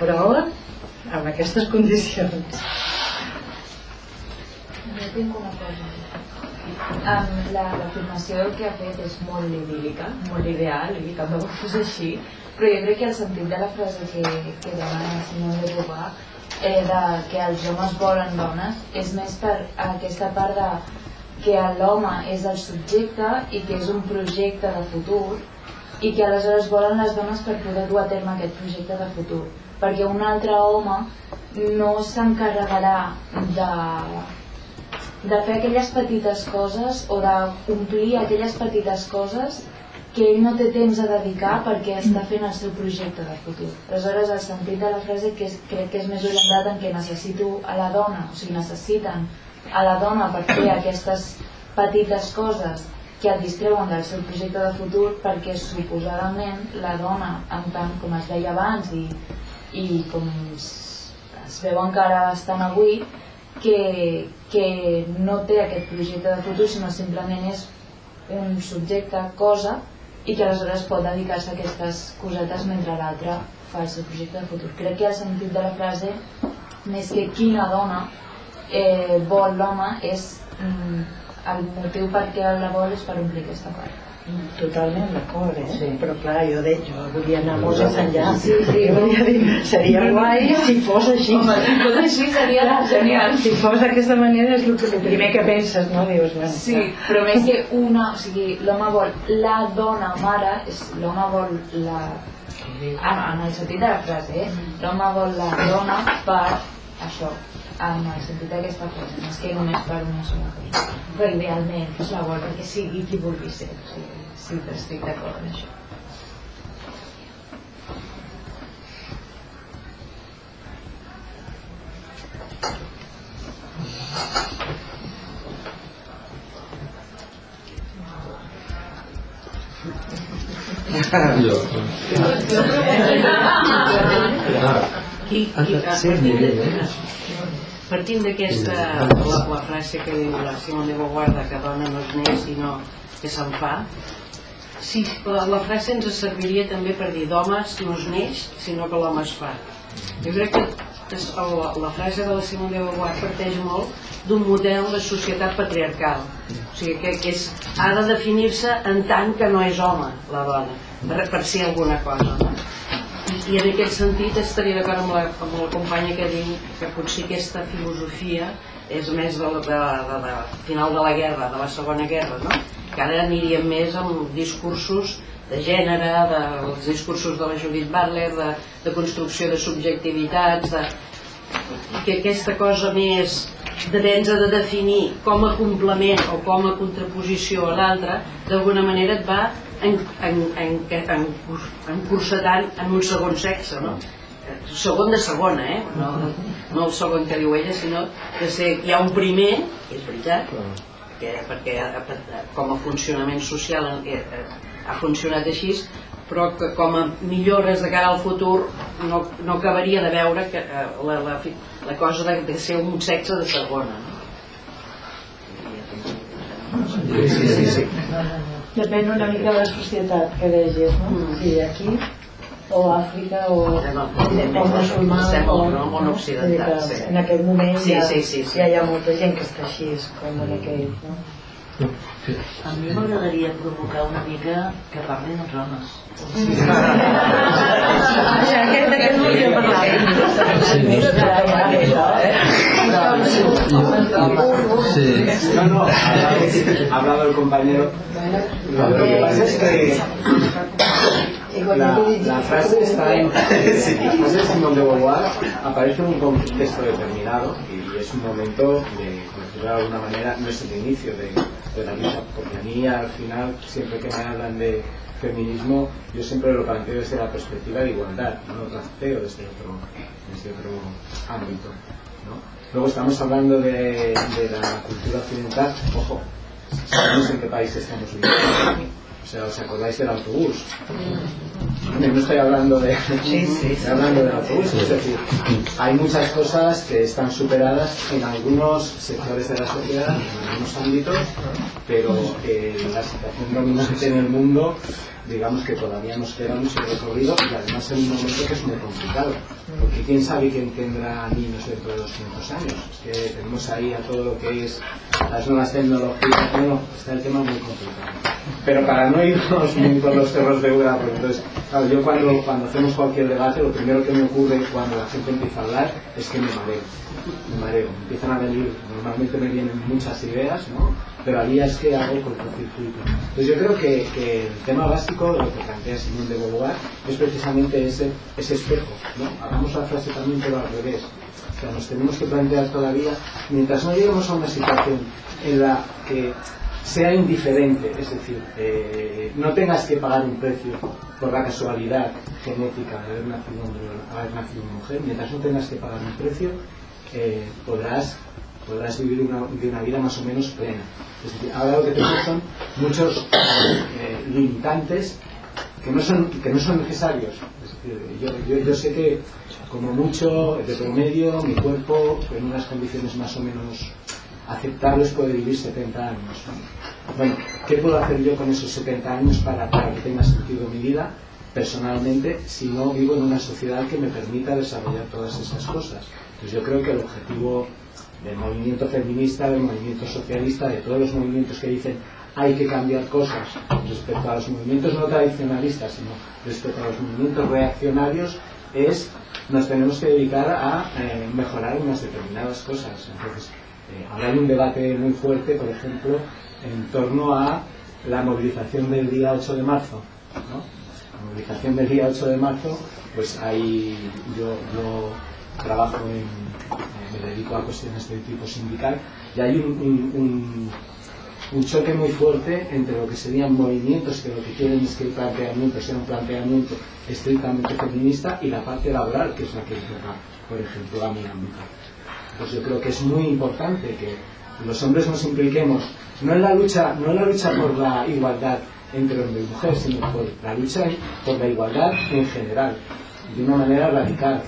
però amb aquestes condicions jo tinc una um, la, la formació que ha fet és molt idíl·lica molt ideal i ho fos així però jo crec que el sentit de la frase que, que demana Simone de Beauvoir eh, de que els homes volen dones és més per aquesta part de que l'home és el subjecte i que és un projecte de futur i que aleshores volen les dones per poder dur a terme aquest projecte de futur. Perquè un altre home no s'encarregarà de, de fer aquelles petites coses o de complir aquelles petites coses que ell no té temps a dedicar perquè està fent el seu projecte de futur. Aleshores, el sentit de la frase que és, crec que és més orientat en què necessito a la dona, o sigui, necessiten a la dona per fer aquestes petites coses que el distreuen del seu projecte de futur perquè suposadament la dona, en tant com es deia abans i, i com es, es veu encara estant avui, que, que no té aquest projecte de futur sinó simplement és un subjecte, cosa, i que aleshores pot dedicar-se a aquestes cosetes mentre l'altre fa el seu projecte de futur. Crec que el sentit de la frase, més que quina dona eh, vol l'home, és mm, el motiu per què la vol és per omplir aquesta part. Totalment d'acord, eh? Sí. però clar, jo, de, jo volia anar molt més enllà. Sí, sí, jo volia dir, seria guai si fos així. Home, si fos així seria Clar, genial. Si fos d'aquesta manera és el, que- el primer que penses, no? Dius, bueno, Sí, però més que una, o sigui, l'home vol la dona mare, és l'home vol la... En, en el sentit de la frase, eh? L'home vol la dona per això, en el sentit d'aquesta frase, més que només per una sola cosa. Però idealment la vol perquè sigui qui vulgui ser, sí que estic d'acord amb això. Jo. I, i, partint de- partint d'aquesta la, la frase que diu la Simone de Beauvoir que dona no es neix sinó que se'n fa. Sí, la, la frase ens serviria també per dir d'homes no es neix sinó que l'home es fa. Jo crec que es, la, la frase de la Simone de Beauvoir parteix molt d'un model de societat patriarcal. O sigui que, que és, ha de definir-se en tant que no és home la dona per, per ser alguna cosa no? I en aquest sentit estaria d'acord amb, amb la companya que diu que potser aquesta filosofia és més de, la- de, de, de, final de la guerra, de la segona guerra, no? que ara aniríem més amb discursos de gènere, de, els discursos de la Judith Butler, de, de construcció de subjectivitats, de, i que aquesta cosa més d'haver-nos de definir com a complement o com a contraposició a l'altre, d'alguna manera et va en, en, en, en, encursetant en un segon sexe, no? segon de segona, eh? no, no el segon que diu ella, sinó que sé, hi ha un primer, que és veritat, que, perquè eh, com a funcionament social eh, eh, ha funcionat així, però que com a millores de cara al futur no, no acabaria de veure que, eh, la, la, la cosa de, de ser un sexe de segona. No? Sí, sí, sí. Depèn una mica de la societat que vegis, no? Si aquí o Àfrica o, o musulmà o, al món occidental, sí. en aquest moment Sí, ja, sí, sí, sí. ja hi ha molta gent que està així com en aquell no? A mi m'agradaria provocar una mica que parlin els homes. Aquest d'aquest volia Sí. No, no, ha hablado el compañero. Lo que pasa es que la, la frase está en. sí, la frase de Simón de Beauvoir aparece en un contexto determinado y es un momento de, por decirlo de alguna manera, no es el inicio de, de la lucha, porque a mí al final, siempre que me hablan de feminismo, yo siempre lo planteo desde la perspectiva de igualdad, no lo planteo desde otro, desde otro ámbito. Luego estamos hablando de, de la cultura occidental, ojo, sabemos en qué país estamos viviendo. O sea, ¿os acordáis del autobús? No estoy hablando de estoy hablando del autobús, es decir, hay muchas cosas que están superadas en algunos sectores de la sociedad, en algunos ámbitos, pero eh, la situación dominante en el mundo, digamos que todavía nos queda mucho recorrido y además en un momento que es muy complicado, porque quién sabe quién tendrá niños dentro de 200 años. Es que tenemos ahí a todo lo que es las nuevas tecnologías, está el tema muy complicado. pero para no irnos muy por los cerros de Ura, porque entonces, claro, yo cuando, cuando hacemos cualquier debate, lo primero que me ocurre cuando la gente empieza a hablar es que me mareo, me mareo, empiezan a venir, normalmente me vienen muchas ideas, ¿no? Pero había es que hago cortocircuito. Entonces yo creo que, que el tema básico de lo que plantea Simón de Beauvoir es precisamente ese, ese espejo, ¿no? Hagamos la frase también pero al revés. O sea, nos tenemos que plantear todavía, mientras no lleguemos a una situación en la que sea indiferente, es decir, eh, no tengas que pagar un precio por la casualidad genética de haber nacido hombre o haber nacido mujer, mientras no tengas que pagar un precio, eh, podrás, podrás vivir una, de una vida más o menos plena. Es decir, ahora lo que tenemos son muchos eh, limitantes que no son, que no son necesarios. Es decir, yo, yo, yo sé que como mucho, de promedio, mi cuerpo en unas condiciones más o menos aceptables puede vivir 70 años. ¿no? Bueno, ¿qué puedo hacer yo con esos 70 años para, para que tenga sentido mi vida personalmente si no vivo en una sociedad que me permita desarrollar todas esas cosas? Pues yo creo que el objetivo del movimiento feminista, del movimiento socialista, de todos los movimientos que dicen hay que cambiar cosas respecto a los movimientos no tradicionalistas, sino respecto a los movimientos reaccionarios, es nos tenemos que dedicar a eh, mejorar unas determinadas cosas. Entonces, eh, hay un debate muy fuerte, por ejemplo, en torno a la movilización del día 8 de marzo. La movilización del día 8 de marzo, pues hay, yo, yo trabajo en, me dedico a cuestiones de tipo sindical, y hay un, un, choque muy fuerte entre lo que serían movimientos que lo que quieren es que el planteamiento sea un planteamiento estrictamente feminista y la parte laboral, que es la que toca, por ejemplo, a mi ámbito. Pues yo creo que es muy importante que los hombres nos impliquemos no en la lucha, no en la lucha por la igualdad entre hombre y mujer, sino por la lucha por la igualdad en general, de una manera radical.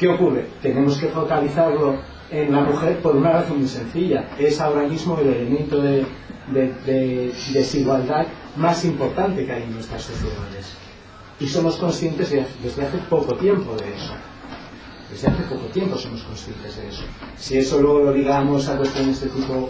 ¿Qué ocurre? Tenemos que focalizarlo en la mujer por una razón muy sencilla. Es ahora mismo el elemento de, de, de desigualdad más importante que hay en nuestras sociedades. Y somos conscientes de, desde hace poco tiempo de eso. Desde hace poco tiempo somos conscientes de eso. Si eso luego lo ligamos a cuestiones de tipo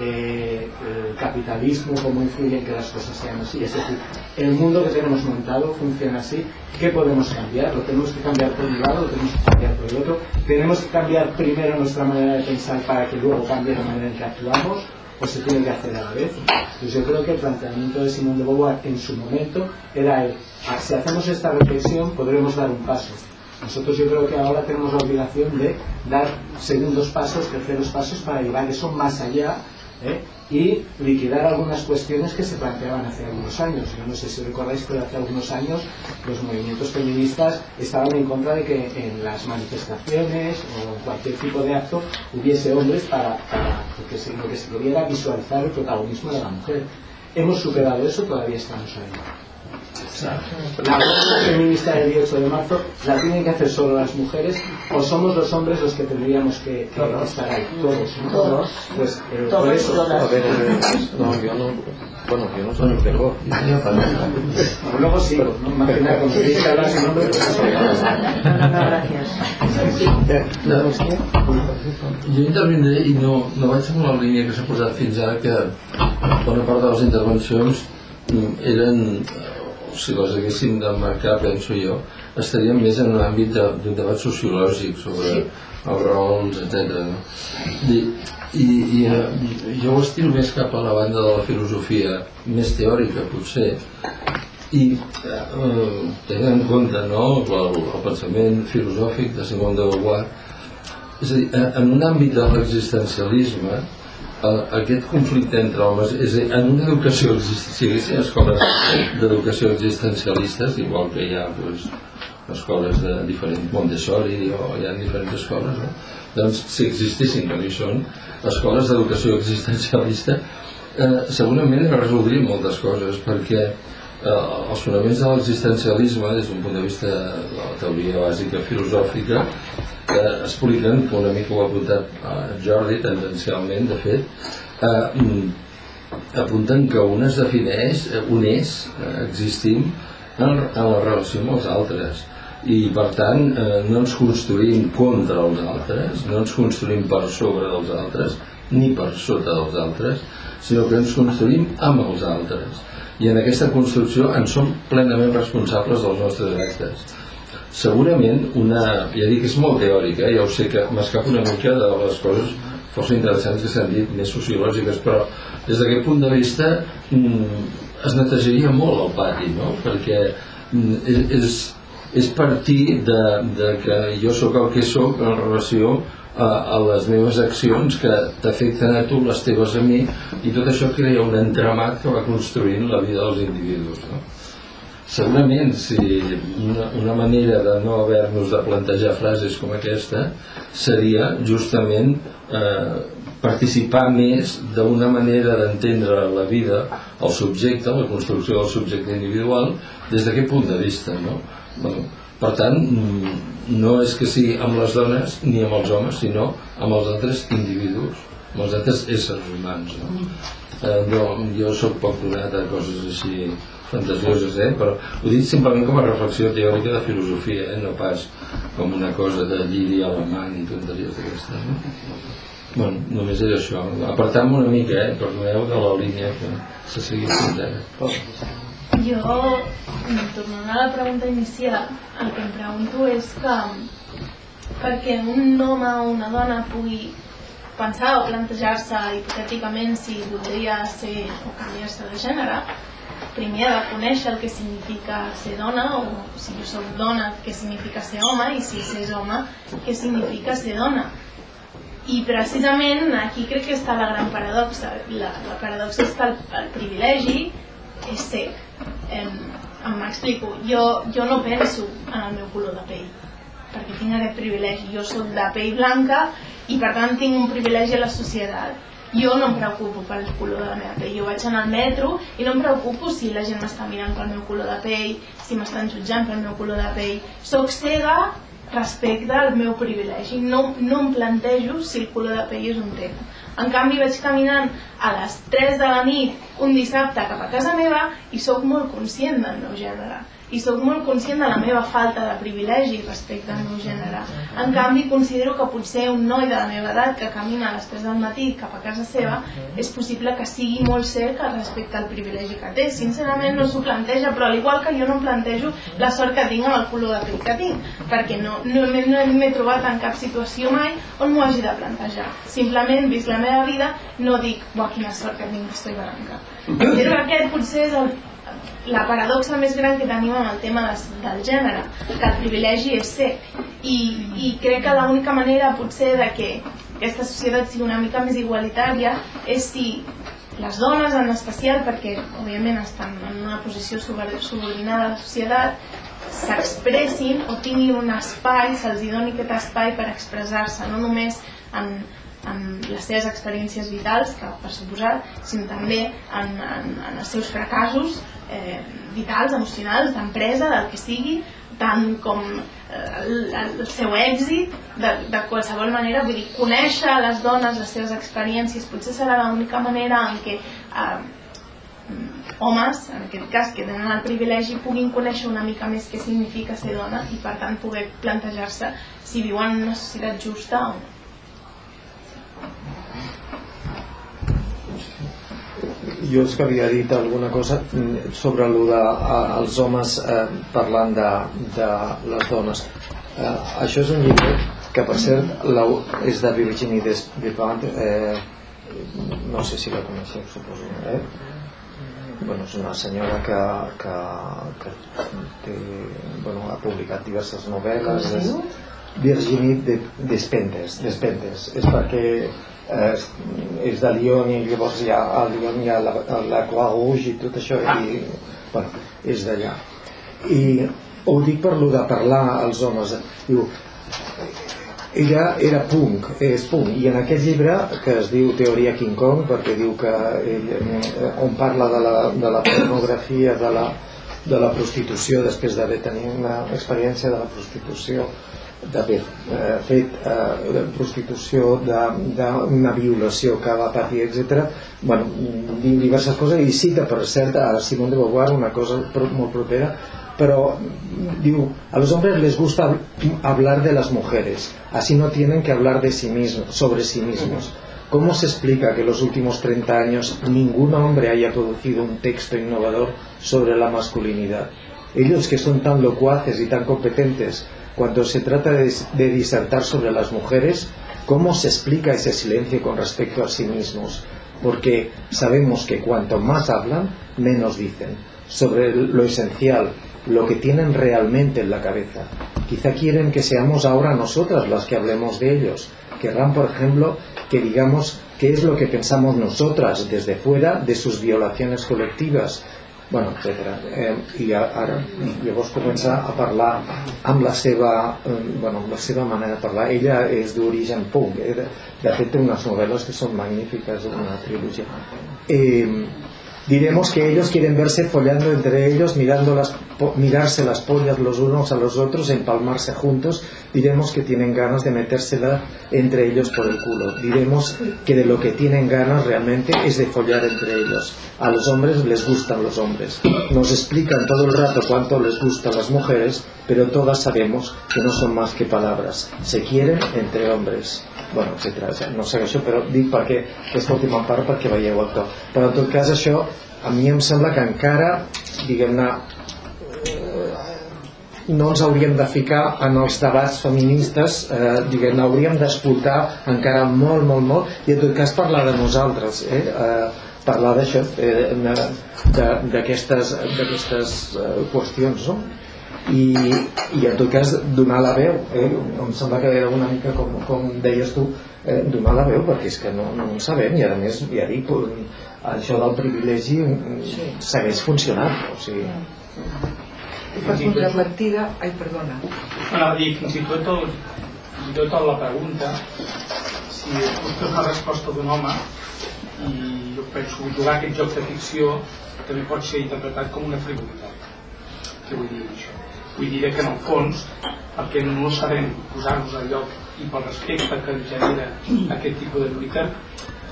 eh, el capitalismo, cómo influye en que las cosas sean así. Es decir, el mundo que tenemos montado funciona así. ¿Qué podemos cambiar? ¿Lo tenemos que cambiar por un lado? ¿Lo tenemos que cambiar por el otro? ¿Tenemos que cambiar primero nuestra manera de pensar para que luego cambie la manera en que actuamos? ¿O se tiene que hacer a la vez? Pues yo creo que el planteamiento de Simón de Beauvoir en su momento era el, si hacemos esta reflexión podremos dar un paso. Nosotros yo creo que ahora tenemos la obligación de dar segundos pasos, terceros pasos para llevar eso más allá ¿eh? y liquidar algunas cuestiones que se planteaban hace algunos años. Yo no sé si recordáis, pero hace algunos años los movimientos feministas estaban en contra de que en las manifestaciones o en cualquier tipo de acto hubiese hombres para, para se, lo que se quería era visualizar el protagonismo de la mujer. Hemos superado eso, todavía estamos ahí. La lucha feminista del 18 de marzo la tienen que hacer solo las mujeres o somos los hombres los que tendríamos que, que estar ahí, todos. ¿no? Todos. Pues eh, Todos, por eso. todas. A ver, eh, no, yo no, bueno, yo no soy un pegó. Luego sí, ¿no? Nada, como tenéis que hablar sin nombre, pues eso. Jo intervindré i no, no vaig amb la línia que s'ha posat fins ara que bona part de les intervencions mm, eren, eh, si les haguéssim d'emmarcar, penso jo, estaríem més en un àmbit de- d'un debat sociològic sobre Sí. els rols, etc. No? I, i, i eh, jo ho estiro més cap a la banda de la filosofia més teòrica potser i eh, tenint en compte no, el, el pensament filosòfic de Simone de Beauvoir és a dir, en en un àmbit de l'existencialisme eh, aquest conflicte entre homes és en una educació existencialista hi ha escoles d'educació existencialistes igual que hi ha doncs, escoles de diferent Montessori o hi ha diferents escoles no? doncs si existissin que no són escoles d'educació existencialista eh, segurament resoldrien moltes coses perquè eh, els fonaments de l'existencialisme des d'un punt de vista de la teoria bàsica filosòfica eh, expliquen, que una mica ho ha apuntat eh, Jordi tendencialment de fet eh, mm, apunten que un es defineix, eh, un és, eh, existim en, en la relació amb els altres i per tant eh, no ens construïm contra els altres, no ens construïm per sobre dels altres ni per sota dels altres, sinó que ens construïm amb els altres. i en aquesta construcció en som plenament responsables dels nostres actes segurament una, ja dic és molt teòrica ja ho sé que m'escapo una mica de les coses força interessants que s'han dit més sociològiques però des d'aquest punt de vista mm, es netejaria molt el pati no? perquè mm, és, és partir de, de que jo sóc el que sóc en relació a, a les meves accions que t'afecten a tu, les teves a mi i tot això crea un entramat que va construint la vida dels individus no? Segurament si una, una manera de no haver-nos de plantejar frases com aquesta seria justament eh, participar més d'una manera d'entendre la vida, el subjecte, la construcció del subjecte individual, des d'aquest punt de vista. No? Bueno, per tant, no és que sigui amb les dones ni amb els homes, sinó amb els altres individus, amb els altres éssers humans. No? Eh, jo, jo sóc poc donat a coses així fantasioses, eh? però ho dic simplement com a reflexió teòrica de filosofia, eh? no pas com una cosa de lliri alemany i tonteries d'aquestes. No? Bueno, només era això. Apartant-me una mica, eh? Perdoneu de la línia que se seguit fins ara. Jo, tornant a la pregunta inicial, el que em pregunto és que perquè un home o una dona pugui pensar o plantejar-se hipotèticament si voldria ser o canviar-se de gènere, primer ha de conèixer el que significa ser dona o si jo soc dona què significa ser home i si és home què significa ser dona. I precisament aquí crec que està la gran paradoxa. La, la paradoxa és que el, el privilegi és sec em, em m'explico. Jo, jo no penso en el meu color de pell perquè tinc aquest privilegi. Jo sóc de pell blanca i per tant tinc un privilegi a la societat jo no em preocupo pel color de la meva pell, jo vaig anar al metro i no em preocupo si la gent m'està mirant pel meu color de pell, si m'estan jutjant pel meu color de pell. Soc cega respecte al meu privilegi, no, no em plantejo si el color de pell és un tema. En canvi vaig caminant a les 3 de la nit un dissabte cap a casa meva i sóc molt conscient del meu gènere i sóc molt conscient de la meva falta de privilegi respecte al meu gènere. En canvi, considero que potser un noi de la meva edat que camina a les 3 del matí cap a casa seva és possible que sigui molt cert respecte al privilegi que té. Sincerament no s'ho planteja, però al igual que jo no em plantejo la sort que tinc amb el color de pell que tinc, perquè no, no, no m'he trobat en cap situació mai on m'ho hagi de plantejar. Simplement, vist la meva vida, no dic, buah, quina sort que tinc, estoy blanca. Però aquest potser és el la paradoxa més gran que tenim amb el tema de, del gènere, que el privilegi és sec. I, i crec que l'única manera potser de que aquesta societat sigui una mica més igualitària és si les dones en especial, perquè òbviament estan en una posició subordinada a la societat, s'expressin o tinguin un espai, se'ls doni aquest espai per expressar-se, no només en, en les seves experiències vitals, que per suposat, sinó també en, en, en els seus fracassos eh, vitals, emocionals, d'empresa, del que sigui, tant com eh, el, el seu èxit, de, de qualsevol manera, vull dir, conèixer les dones, les seves experiències, potser serà l'única manera en què eh, homes, en aquest cas, que tenen el privilegi, puguin conèixer una mica més què significa ser dona i per tant poder plantejar-se si viuen en una societat justa o no. Jo és que havia dit alguna cosa sobre el de els homes eh, parlant de, de les dones. Eh, això és un llibre que per cert la, és de Virginie Despentes eh, no sé si la coneixeu suposo eh? bueno, és una senyora que, que, que té, bueno, ha publicat diverses novel·les. Virginie Despentes Despentes. És perquè eh, és de Lyon i llavors hi ha, a Lyon hi ha la, la Croix Rouge i tot això i, bueno, és d'allà. I ho dic per lo de parlar als homes. Diu era, era punk, és punk i en aquest llibre que es diu Teoria King Kong perquè diu que ell, eh, on parla de la, de la pornografia de la, de la prostitució després d'haver tenit una experiència de la prostitució d'haver eh, fet eh, prostitució, d'una violació que va patir, etc. Bueno, diverses coses i cita, per cert, a Simone de Beauvoir una cosa molt propera, pero digo, a los hombres les gusta hablar de las mujeres, así no tienen que hablar de sí mismos, sobre sí mismos. ¿Cómo se explica que en los últimos 30 años ningún hombre haya producido un texto innovador sobre la masculinidad? Ellos que son tan locuaces y tan competentes cuando se trata de, disertar sobre las mujeres, ¿cómo se explica ese silencio con respecto a sí mismos? Porque sabemos que cuanto más hablan, menos dicen sobre lo esencial, lo que tienen realmente en la cabeza. Quizá quieren que seamos ahora nosotras las que hablemos de ellos. Querrán, por ejemplo, que digamos qué es lo que pensamos nosotras desde fuera de sus violaciones colectivas, bueno, etc. Eh, i ara llavors comença a parlar amb la seva, eh, bueno, amb la seva manera de parlar ella és d'origen punk eh? de, de fet té unes novel·les que són magnífiques una trilogia eh, Diremos que ellos quieren verse follando entre ellos, mirando las, mirarse las pollas los unos a los otros, empalmarse juntos. Diremos que tienen ganas de metérsela entre ellos por el culo. Diremos que de lo que tienen ganas realmente es de follar entre ellos. A los hombres les gustan los hombres. Nos explican todo el rato cuánto les gustan las mujeres, pero todas sabemos que no son más que palabras. Se quieren entre hombres bueno, etc. No sé això, però dic perquè aquesta última part perquè veieu el to. Però en tot cas això a mi em sembla que encara, diguem-ne, no ens hauríem de ficar en els debats feministes, eh, diguem hauríem d'escoltar encara molt, molt, molt, i en tot cas parlar de nosaltres, eh, eh, parlar d'això, eh, d'aquestes eh, qüestions, no? I, i en tot cas donar la veu eh? em sembla que era una mica com, com deies tu eh, donar la veu perquè és que no, no en sabem i a més ja dic això del privilegi sí. segueix funcionant o sigui i per contrapartida ai perdona bueno, dir, fins i tot el, fins i tot la pregunta si busques una resposta d'un home i jo penso jugar aquest joc de ficció també pot ser interpretat com una frivolitat què vull dir això Vull dir que en el fons, perquè no sabem posar-nos al lloc i pel respecte que genera aquest tipus de lluita,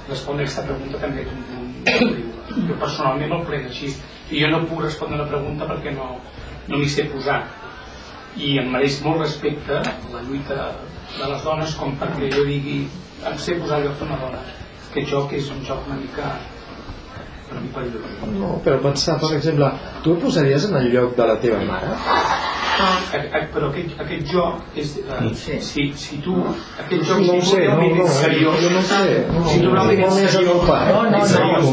respondre aquesta pregunta també és un punt jo personalment el prenc així. I jo no puc respondre la pregunta perquè no, no m'hi sé posar. I em mereix molt respecte la lluita de les dones com perquè jo digui em sé posar lloc d'una dona aquest joc és un joc una mica no, però pensar, per exemple tu et posaries en el lloc de la teva mare? però aquest, aquest joc és, uh, sí. si, si tu aquest joc no si sé, no, no, seriós, no sé no, si tu realment ets seriós no, no, no, seriós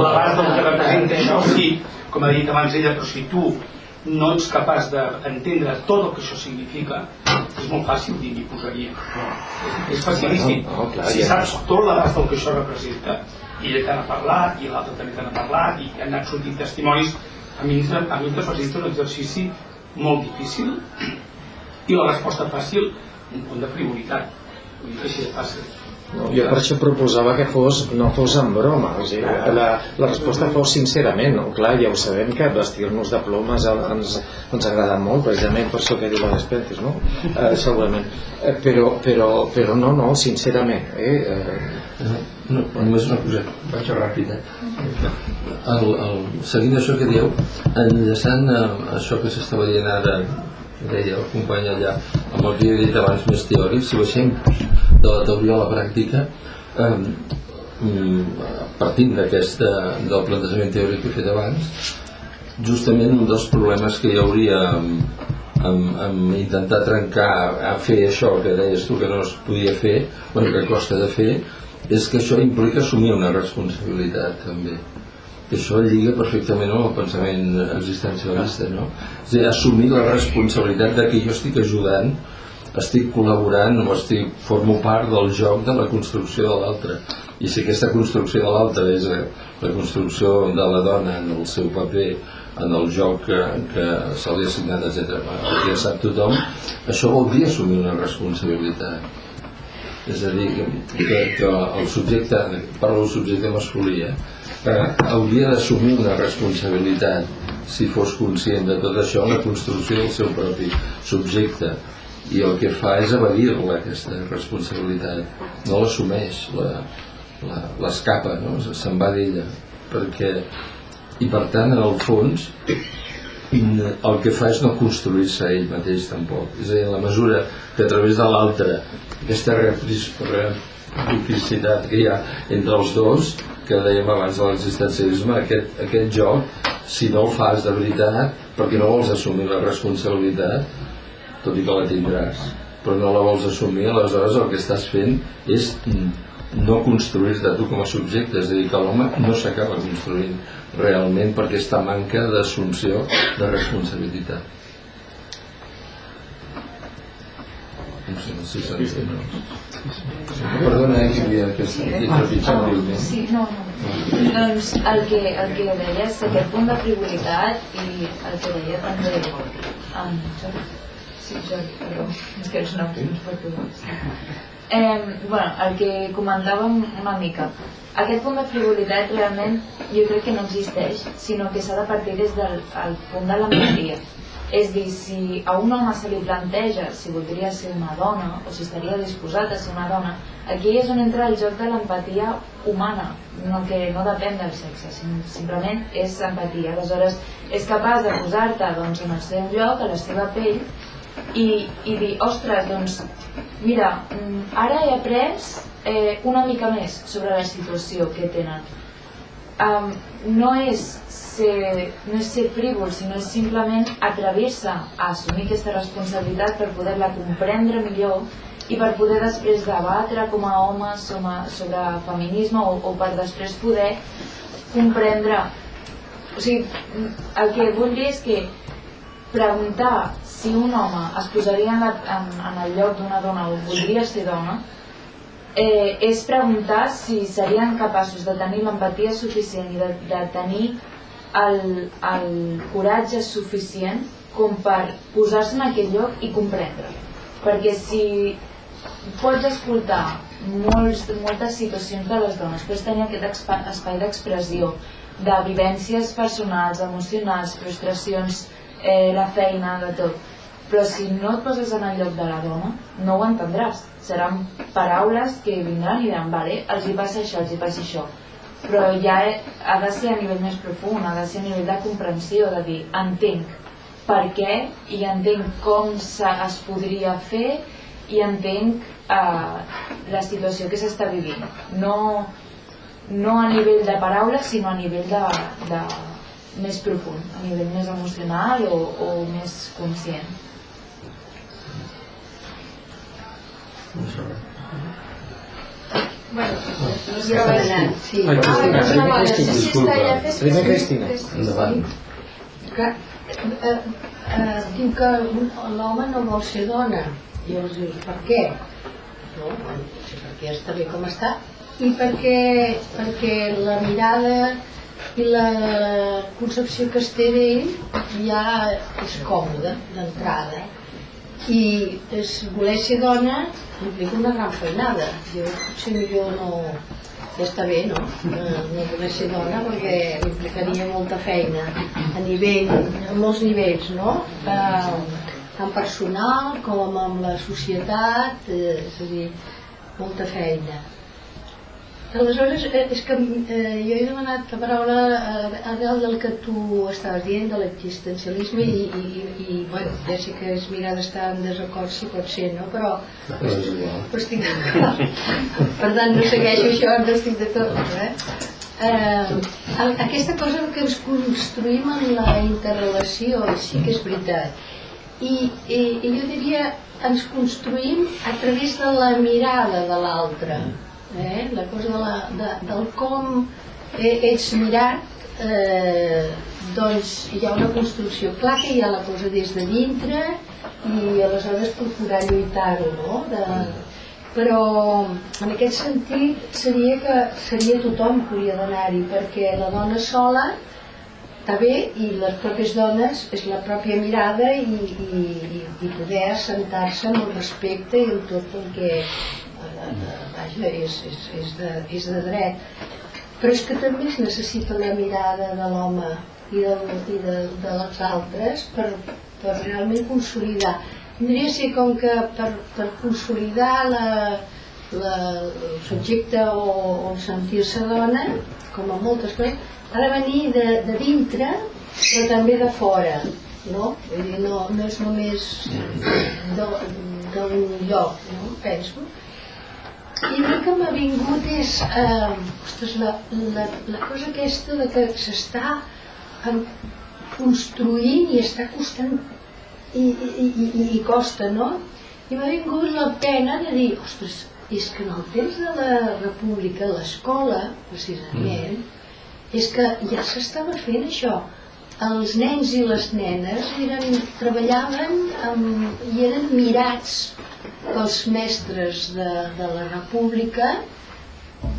l'abast del que representa això sí, com ha dit abans ella però si tu no ets capaç d'entendre tot el que això significa és molt fàcil dir m'hi posaria és, és facilíssim no, no, si saps tot l'abast del que això representa i ella te n'ha parlat i l'altre també te n'ha parlat i han anat sortint testimonis. A mi, a em representa un exercici molt difícil i la resposta fàcil un punt de frivolitat. Vull dir així de fàcil. No, jo per això proposava que fos, no fos en broma o sigui, la, la resposta fos sincerament no? clar, ja ho sabem que vestir-nos de plomes ens, ens agrada molt precisament per això que diu la Despentes no? eh, segurament. Eh, però, però, però no, no, sincerament eh, eh, no, només una cosa, vaig ràpida el, el, seguint això que dieu enllaçant a això que s'estava dient ara deia el company allà amb el que he dit abans més teòric si baixem de la teoria a la pràctica eh, partint d'aquesta del plantejament teòric que he fet abans justament un dels problemes que hi hauria amb, amb, amb intentar trencar a fer això que deies tu que no es podia fer bueno, que costa de fer és que això implica assumir una responsabilitat també que això lliga perfectament amb el pensament existencialista no? és dir, assumir la responsabilitat de que jo estic ajudant estic col·laborant o estic, formo part del joc de la construcció de l'altre i si aquesta construcció de l'altre és la construcció de la dona en el seu paper en el joc que, que se li ha assignat etc. ja sap tothom això vol dir assumir una responsabilitat és a dir, que, que el subjecte, parlo del subjecte masculí, eh, hauria d'assumir una responsabilitat si fos conscient de tot això la construcció del seu propi subjecte. I el que fa és evadir-la aquesta responsabilitat. No l'assumeix l'escapa no? se'n va d'ella. Perquè i per tant en el fons el que fa és no construir-se ell mateix tampoc. És a dir, la mesura que a través de l'altre aquesta duplicitat que hi ha entre els dos que dèiem abans de l'existencialisme aquest, aquest joc si no el fas de veritat perquè no vols assumir la responsabilitat tot i que la tindràs però no la vols assumir aleshores el que estàs fent és no construir-te tu com a subjecte és a dir, que l'home no s'acaba construint realment perquè està manca d'assumpció de responsabilitat sé si s'entén no? perdona, eh, que trepitjant el meu Sí, no, no. Doncs el que, el que deia és aquest punt de frivolitat i el que deia també en Jordi. Sí, Jordi, perdó, és que els noms no per tu. Eh, bueno, el que comentàvem una mica. Aquest punt de frivolitat realment jo crec que no existeix, sinó que s'ha de partir des del el punt de l'empatia. És dir, si a un home se li planteja si voldria ser una dona o si estaria disposat a ser una dona, aquí és on entra el joc de l'empatia humana, no, que no depèn del sexe, sim- simplement és empatia. Aleshores, és capaç de posar-te doncs, en el seu lloc, a la seva pell, i, i dir, ostres, doncs, mira, mm, ara he après eh, una mica més sobre la situació que tenen. Um, no és ser, no és ser frívol, sinó és simplement atrevir-se a assumir aquesta responsabilitat per poder-la comprendre millor i per poder després debatre com a homes sobre, sobre feminisme o, o per després poder comprendre. O sigui, el que vull dir és que preguntar si un home es posaria en, la, en, en el lloc d'una dona o voldria ser dona eh, és preguntar si serien capaços de tenir l'empatia suficient i de, de tenir el, el coratge suficient com per posar-se en aquell lloc i comprendre. Perquè si pots escoltar molts, moltes situacions de les dones pots tenir aquest espai d'expressió de vivències personals, emocionals, frustracions, eh, la feina, de tot. Però si no et poses en el lloc de la dona no ho entendràs. Seran paraules que vindran i diran vale, els hi passa això, els hi passa això però ja ha de ser a nivell més profund ha de ser a nivell de comprensió de dir, entenc per què i entenc com es podria fer i entenc eh, la situació que s'està vivint. No, no a nivell de paraules sinó a nivell de, de més profund, a nivell més emocional o, o més conscient Bueno, anar. Sí. Cristina, primer Cristina, disculpa. Primer endavant que eh, eh, diu que l'home no vol ser dona i llavors dius, per què? no, bueno, sí, perquè està bé com està i perquè, perquè la mirada i la concepció que es té d'ell ja és còmoda d'entrada i és, voler ser dona implica una gran feinada jo potser millor no ja està bé, no? Eh, no voler ser dona perquè implicaria molta feina a nivell, a molts nivells, no? Eh, tant personal com amb la societat, eh, és a dir, molta feina. Aleshores, eh, és que eh, jo he demanat la paraula eh, arrel del que tu estaves dient, de l'existencialisme, i, i, i, bueno, ja sé que és mirada està en desacord si pot ser, no? Però, igual però estic d'acord. Per tant, no segueixo això, no estic d'acord. Eh? Eh, aquesta cosa que ens construïm en la interrelació, sí que és veritat. I, i, i jo diria, ens construïm a través de la mirada de l'altre. Eh? La cosa de la, de, del com ets mirat, eh, doncs hi ha una construcció. Clar que hi ha la cosa des de dintre i aleshores procurar lluitar-ho, no? De, però en aquest sentit seria que seria tothom que hauria d'anar-hi perquè la dona sola està bé i les pròpies dones és la pròpia mirada i, i, i, poder assentar-se amb el respecte i amb tot el que vaja, és, és, és, de, és de dret però és que també es necessita la mirada de l'home i, del, i de, de les altres per, per realment consolidar tindria de ser com que per, per consolidar la, la, el subjecte o, o sentir-se dona com a moltes coses ha de venir de, de dintre però també de fora no? Vull dir, no, no és només d'un lloc no? penso I el que m'ha vingut és eh, ostres, la, la, la cosa aquesta de que s'està em, construint i està costant i, i, i, i costa, no? I m'ha vingut la pena de dir, ostres, és que en el temps de la república, l'escola, precisament, és que ja s'estava fent això. Els nens i les nenes eren, treballaven amb, i eren mirats pels mestres de, de la república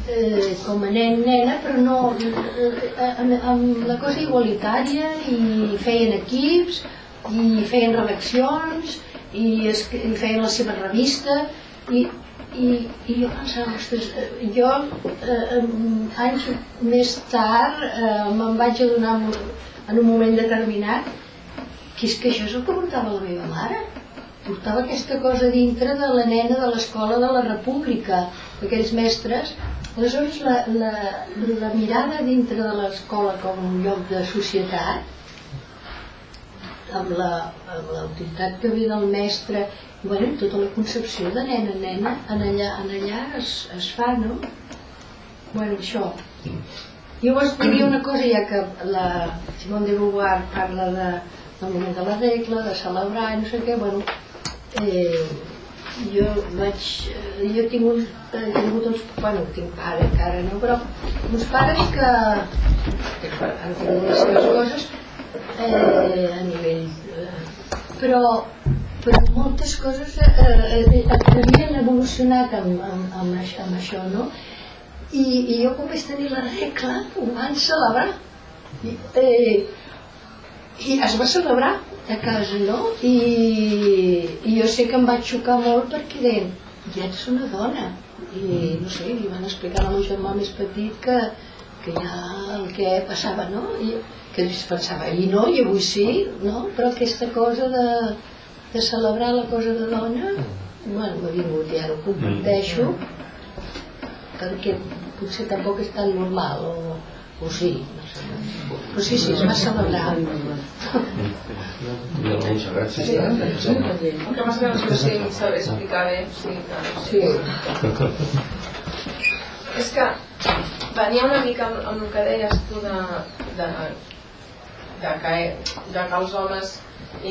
eh, com a nen-nena, però no eh, amb, amb la cosa igualitària i feien equips i feien redaccions i, es, i feien la seva revista i, i, i jo pensava, ostres, eh, jo eh, anys més tard eh, me'n vaig adonar en un moment determinat que és que això és el que portava la meva mare portava aquesta cosa dintre de la nena de l'escola de la república d'aquells mestres. Aleshores la, la, la mirada dintre de l'escola com un lloc de societat amb la- l'autoritat que ve del mestre. I bueno, tota la concepció de nena nena en allà, en allà es, es fa no? bueno, això. Llavors diria una cosa, ja que la Simone de Beauvoir parla de, del moment de la regla, de celebrar no sé què, bueno, eh, jo vaig, eh, jo he tingut, he tingut uns, bueno, tinc pare encara, no, però uns pares que, que han tingut les seves coses eh, a nivell, eh, però, però moltes coses eh, eh, havien evolucionat amb, amb, amb, això, amb això, no? I, i jo quan vaig tenir la regla ho van celebrar I, eh, i es va celebrar a casa no? I, i jo sé que em vaig xocar molt perquè deien ja ets una dona i no sé, li van explicar a la meu germà més petit que, que ja el que passava no? I, que es pensava i no, i avui sí no? però aquesta cosa de, de celebrar la cosa de dona bueno, m'ha vingut i ara ho comparteixo perquè potser tampoc és tan normal o, o sí, no però sí, sí, es va celebrar. Sí. Que si saber explicar bé, sí, que... Sí. És que venia una mica amb, amb el que deies tu de, de, de, que, de que els homes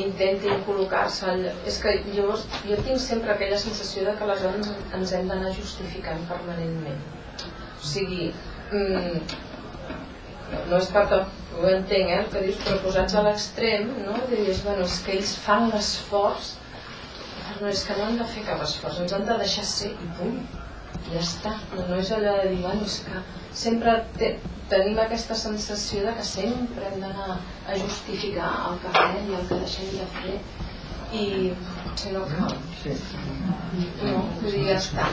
intentin col·locar-se al... és que llavors jo tinc sempre aquella sensació de que les dones ens hem d'anar justificant permanentment o sigui mm, no és per tot ho entenc, eh, el que dius, però posats a l'extrem no? diries, bueno, és que ells fan l'esforç no és que no han de fer cap esforç, ens han de deixar ser i punt. Ja està, no, no és allò de dir, bueno, és que sempre te, tenim aquesta sensació de que sempre hem d'anar a justificar el que fem i el que deixem de fer. I no cal. No, vull dir, ja està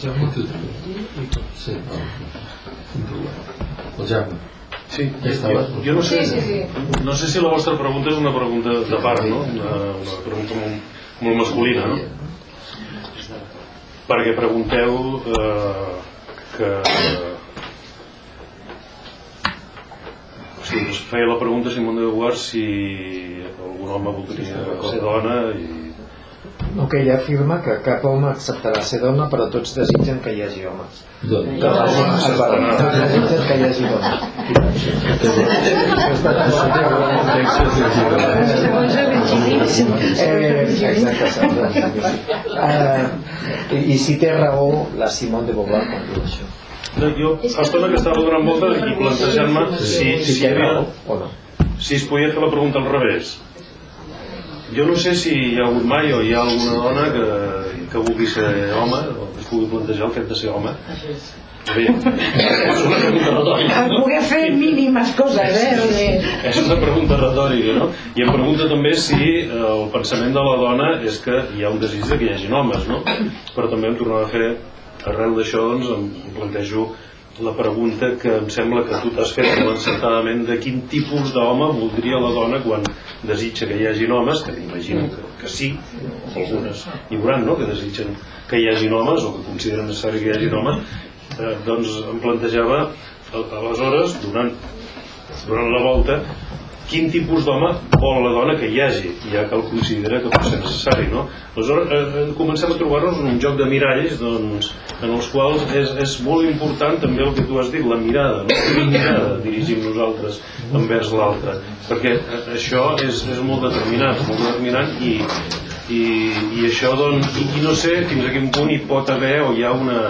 Sí, no, un problema. El Jaume. Sí, Ja estaves? jo no sé, Sí, sí, sí. no sé si la vostra pregunta és una pregunta de part, no? Una, una pregunta molt, molt masculina, no? Perquè pregunteu eh, que... O sigui, us feia la pregunta Simone de Beauvoir si algun home voldria ser dona i... No, que ella afirma que cap home acceptarà ser dona, però tots desitgen que hi hagi homes. Doncs, Que. Tots desitgen que hi hagi dones. Eh, exacte. Eh, i, I si té raó la Simone de Beauvoir quan diu això. No, jo fa estona que estava donant voltes i plantejant-me si, Si si, té hi havia, raó o no. si es podia fer la pregunta al revés. Jo no sé si hi ha hagut mai o hi ha alguna dona que, que vulgui ser home o que es pugui plantejar el fet de ser home. Bé, és una pregunta retòrica. A poder fer mínimes coses, eh? És una pregunta retòrica, no? I em pregunta també si eh, el pensament de la dona és que hi ha un desig de que hi hagin homes, no? Però també em tornava a fer, arrel d'això, doncs, em plantejo la pregunta que em sembla que tu t'has fet molt encertadament de quin tipus d'home voldria la dona quan desitja que hi hagin homes, que imagino que, que sí, algunes hi hauran, no?, que desitgen que hi hagin homes o que consideren necessari que hi hagin homes, eh, doncs em plantejava aleshores, durant, durant la volta, quin tipus d'home vol la dona que hi hagi, ja que el considera que pot ser necessari. No? Aleshores, eh, eh, comencem a trobar-nos un joc de miralls doncs, en els quals és, és molt important també el que tu has dit, la mirada, no? quina mirada dirigim nosaltres envers l'altre, perquè això és, és molt determinant, molt determinant i, i, i això doncs, i, i no sé fins a quin punt hi pot haver o hi ha una,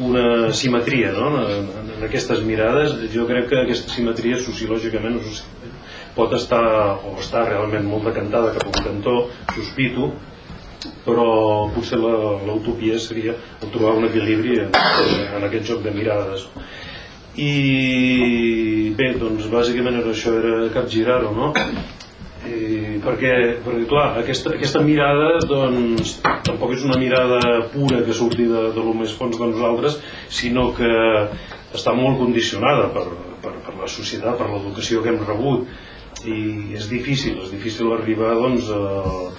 una simetria no? en, en aquestes mirades jo crec que aquesta simetria sociològicament o soci pot estar o està realment molt decantada cap a un cantó, sospito, però potser l'utopia seria trobar un equilibri en, en aquest joc de mirades. I bé, doncs bàsicament era això era capgirar-ho, no? I perquè, perquè clar, aquesta, aquesta mirada doncs, tampoc és una mirada pura que surti de, de lo més fons de nosaltres, sinó que està molt condicionada per, per, per la societat, per l'educació que hem rebut i és difícil, és difícil arribar doncs, a,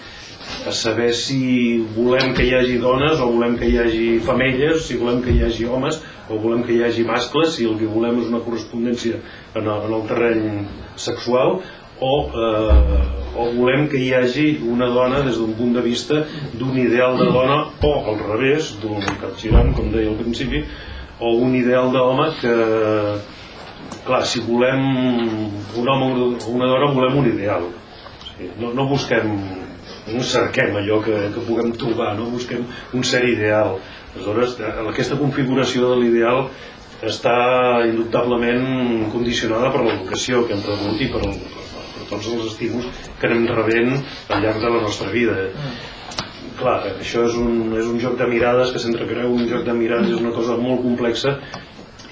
a saber si volem que hi hagi dones o volem que hi hagi femelles, si volem que hi hagi homes o volem que hi hagi mascles, si el que volem és una correspondència en el, en el terreny sexual o, eh, o volem que hi hagi una dona des d'un punt de vista d'un ideal de dona o al revés, d'un capgirant, com deia al principi, o un ideal d'home que, clar, si volem un home o una dona volem un ideal. No, no busquem no cerquem allò que, que puguem trobar no busquem un ser ideal aleshores aquesta configuració de l'ideal està indubtablement condicionada per l'educació que hem rebut i per, el, per tots els estímuls que anem rebent al llarg de la nostra vida clar, això és un, és un joc de mirades que sempre creu un joc de mirades és una cosa molt complexa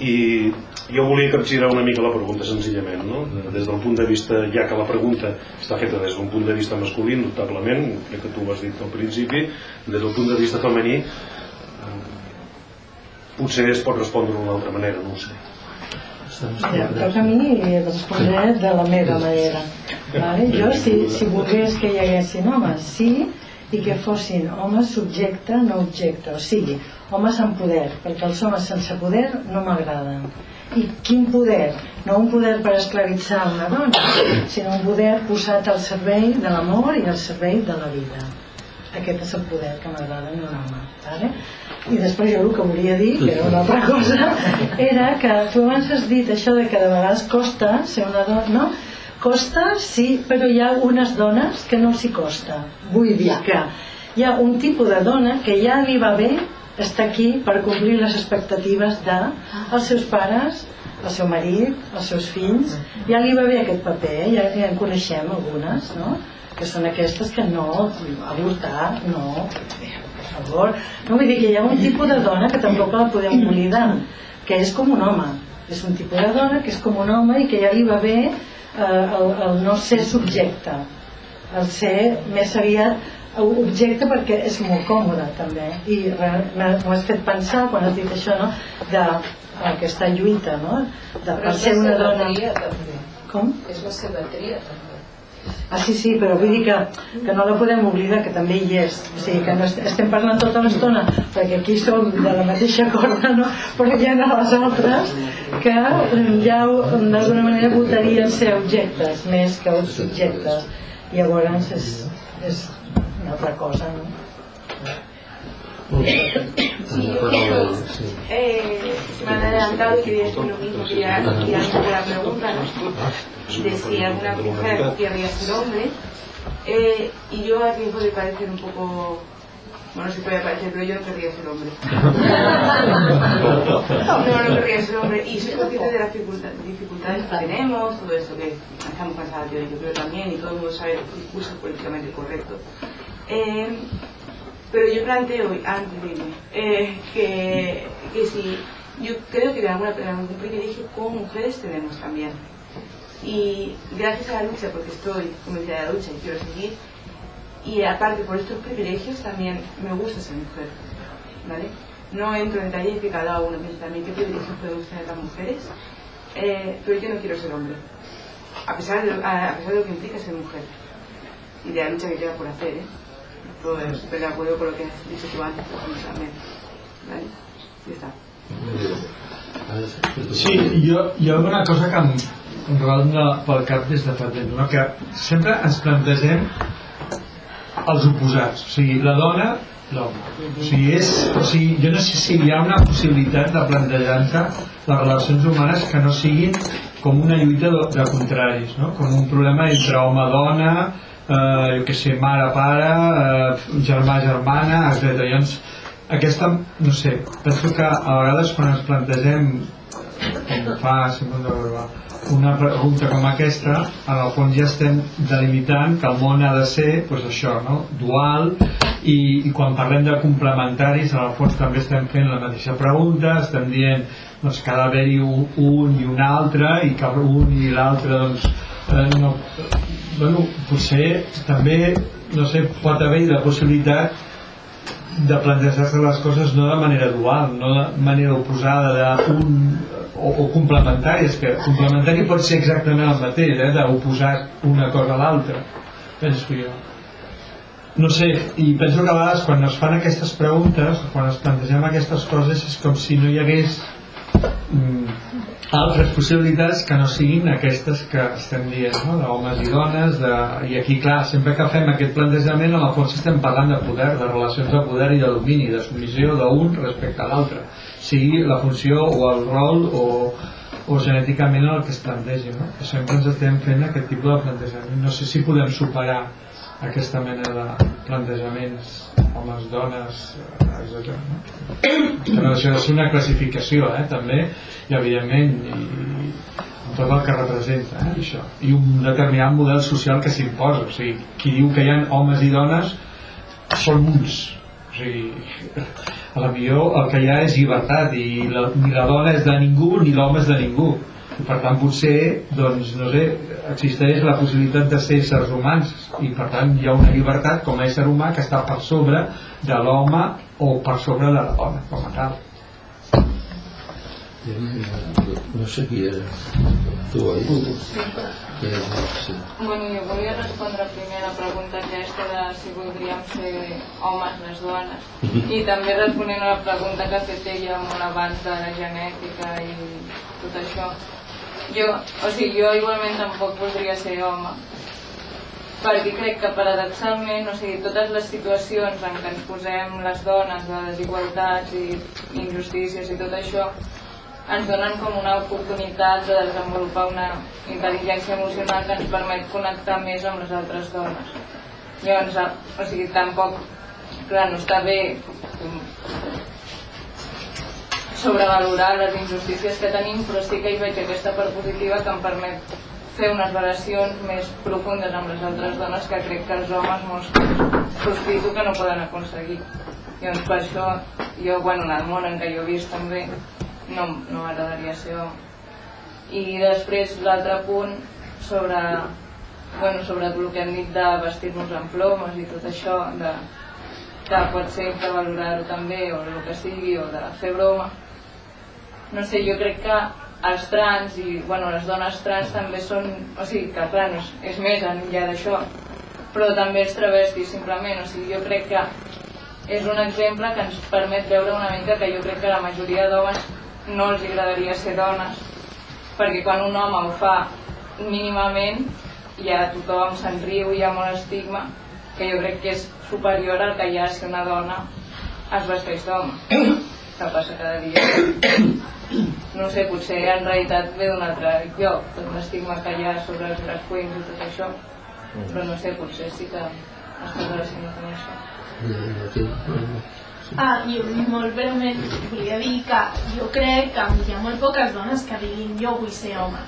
i jo volia capgirar una mica la pregunta senzillament no? des del punt de vista, ja que la pregunta està feta des d'un punt de vista masculí notablement, crec que tu ho has dit al principi des del punt de vista femení potser es pot respondre d'una altra manera no ho sé Ja, toca a mi respondré de la meva manera vale? jo si, si volgués que hi haguessin homes sí i que fossin homes subjecte no objecte o sigui, homes amb poder perquè els homes sense poder no m'agraden i quin poder? No un poder per esclavitzar una dona, sinó un poder posat al servei de l'amor i al servei de la vida. Aquest és el poder que m'agrada en un home. Vale? I després jo el que volia dir, que era una altra cosa, era que tu abans has dit això de que de vegades costa ser una dona, no? Costa, sí, però hi ha unes dones que no s'hi costa. Vull dir que hi ha un tipus de dona que ja li va bé està aquí per complir les expectatives de els seus pares, el seu marit, els seus fills. Ja li va bé aquest paper, eh? ja, ja en coneixem algunes, no? que són aquestes que no, avortar, no, favor. No vull dir que hi ha un tipus de dona que tampoc la podem oblidar, que és com un home. És un tipus de dona que és com un home i que ja li va bé eh, el, el no ser subjecte, el ser més aviat objecte perquè és molt còmode també i m'ho has fet pensar quan has dit això no? de aquesta lluita no? de, per ser una dona com? és la seva tria també Ah, sí, sí, però vull dir que, que no la podem oblidar, que també hi és. O sigui, que no estem parlant tota l'estona, perquè aquí som de la mateixa corda, no? però hi ha les altres que ja d'alguna manera votarien ser objectes més que subjectes. Llavors és, és una altra cosa, no? Sí, eh, me han adelantado y quería decir lo mismo, quería, quería hacer la pregunta, ¿no? De si alguna mujer querría ser hombre, eh, y yo a riesgo de parecer un poco bueno, se puede parecer, pero yo no querría ser hombre. no, no querría ser hombre. Y soy consciente de las dificultades que tenemos, todo eso que estamos cansados, yo, yo creo también, y todo el mundo sabe el discurso políticamente correcto. Eh, pero yo planteo, antes irme, eh, que, que si yo creo que de alguna manera algún privilegio como mujeres tenemos también. Y gracias a la lucha, porque estoy convencida de la lucha y quiero seguir, y aparte por estos privilegios también me gusta ser mujer, ¿vale? No entro en detalles que cada uno piensa también qué privilegios podemos tener las mujeres, eh, pero yo no quiero ser hombre, a pesar, de, a pesar de lo que implica ser mujer y de la lucha que queda por hacer, ¿eh? Estoy súper de acuerdo con lo que has dicho tú antes ¿vale? Ya está. Sí, jo, jo una cosa que em, em ronda pel cap des de fa temps, no? que sempre ens plantegem els oposats, o sigui, la dona l'home. O sigui, és, o sigui, jo no sé si hi ha una possibilitat de plantejar-se les relacions humanes que no siguin com una lluita de, de contraris, no? com un problema entre home-dona, eh, jo què sé, mare-pare, eh, germà-germana, etc. Llavors, aquesta, no sé, penso que a vegades quan ens plantegem, com fa Simón de Borba, una pregunta com aquesta, en el fons ja estem delimitant que el món ha de ser pues, això, no? dual i, i quan parlem de complementaris en el fons també estem fent la mateixa pregunta, estem dient doncs, que ha d'haver-hi un, un i un altre i que un i l'altre doncs, eh, no, bueno, potser també no sé, pot haver la possibilitat de plantejar-se les coses no de manera dual, no de manera oposada d'un o, o complementari, és que complementari pot ser exactament el mateix, eh, d'oposar una cosa a l'altra penso jo. No sé, i penso que a vegades quan es fan aquestes preguntes quan es plantegem aquestes coses és com si no hi hagués mm, altres possibilitats que no siguin aquestes que estem dient, no? d'homes i dones de... i aquí clar, sempre que fem aquest plantejament en el fons estem parlant de poder de relacions de poder i de domini de submissió d'un respecte a l'altre sigui la funció o el rol o, o genèticament el que es plantegi no? sempre ens estem fent aquest tipus de plantejament no sé si podem superar aquesta mena de plantejaments homes, dones etc. No? Però això és una classificació eh, també i evidentment i, amb tot el que representa eh, això. i un determinat model social que s'imposa o sigui, qui diu que hi ha homes i dones són uns o sigui, a la millor el que hi ha és llibertat i la, ni la dona és de ningú ni l'home és de ningú i per tant potser doncs, no sé, existeix la possibilitat de ser éssers humans i per tant hi ha una llibertat com a ésser humà que està per sobre de l'home o per sobre de la dona com a tal no sé qui era tu oi? Era? Sí. Bueno, jo volia respondre primer la pregunta aquesta de si voldríem ser homes les dones i també responent a la pregunta que ha fet ella molt abans de la genètica i tot això jo, o sigui, jo igualment tampoc voldria ser home perquè crec que paradoxalment o sigui, totes les situacions en què ens posem les dones de desigualtats i injustícies i tot això ens donen com una oportunitat de desenvolupar una intel·ligència emocional que ens permet connectar més amb les altres dones. Llavors, o sigui, tampoc, clar, no està bé sobrevalorar les injustícies que tenim, però sí que hi veig aquesta part positiva que em permet fer unes relacions més profundes amb les altres dones que crec que els homes molts sospito que no poden aconseguir. Llavors, per això, jo, bueno, en el món en què jo he vist també, no, no m'agradaria ser home. I després l'altre punt sobre, bueno, sobre el que hem dit de vestir-nos en plomes i tot això, de, que pot ser infravalorar-ho també, o el que sigui, o de fer broma. No sé, jo crec que els trans i bueno, les dones trans també són, o sigui, que clar, no és, és més enllà d'això, però també els travestis simplement, o sigui, jo crec que és un exemple que ens permet veure una mica que jo crec que la majoria d'homes no els agradaria ser dones perquè quan un home ho fa mínimament ja tothom se'n riu hi ha molt estigma que jo crec que és superior al que hi ha si una dona es vesteix d'home que passa cada dia no sé, potser en realitat ve d'un altre lloc tot l'estigma que hi ha sobre els drag queens i tot això però no sé, potser sí que està relacionat amb això Ah, jo molt breument volia dir que jo crec que hi ha molt poques dones que diguin jo vull ser home.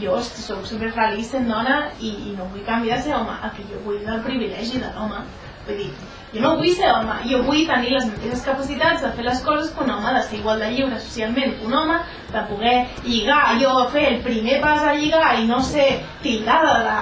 Jo soc superfeliç sent dona i, i no vull canviar de ser home, el que jo vull del privilegi de l'home. Vull dir, jo no vull ser home, jo vull tenir les mateixes capacitats de fer les coses que un home, de ser igual de lliure socialment que un home, de poder lligar, jo fer el primer pas a lligar i no ser tildada de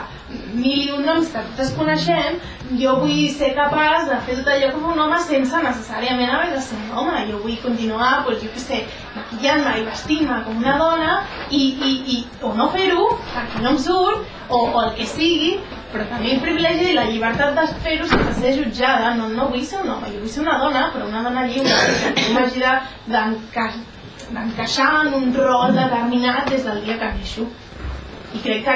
mil i un noms que totes coneixem, jo vull ser capaç de fer tot allò com un home sense necessàriament haver de ser un home. Jo vull continuar, doncs, jo què sé, maquillant-me i vestint-me com una dona i, i, i o no fer-ho, perquè no em surt, o, o el que sigui, però també el privilegi i la llibertat de fer-ho sense ser jutjada. No, no vull ser un home, jo vull ser una dona, però una dona lliure, que m'hagi d'encaixar en un rol determinat des del dia que neixo. i crec que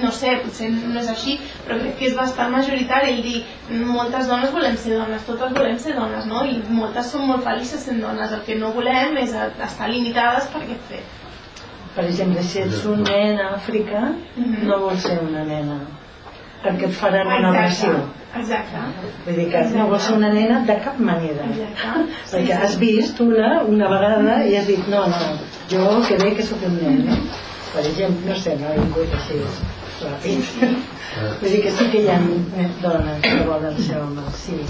no sé, potser no és així, però crec que és bastant majoritari el dir moltes dones volem ser dones, totes volem ser dones, no? I moltes són molt felices sent dones, el que no volem és estar limitades per aquest fet. Per exemple, si ets un nen a Àfrica, no vols ser una nena, perquè et faran una Exacte, agressió. exacte. Vull dir que no vols ser una nena de cap manera. Perquè has vist una, una vegada i has dit, no, no, jo que bé que sóc un nen, eh? Per exemple, no sé, no he vingut així ràpid. Vull dir que sí que hi ha dones que volen ser homes, sí.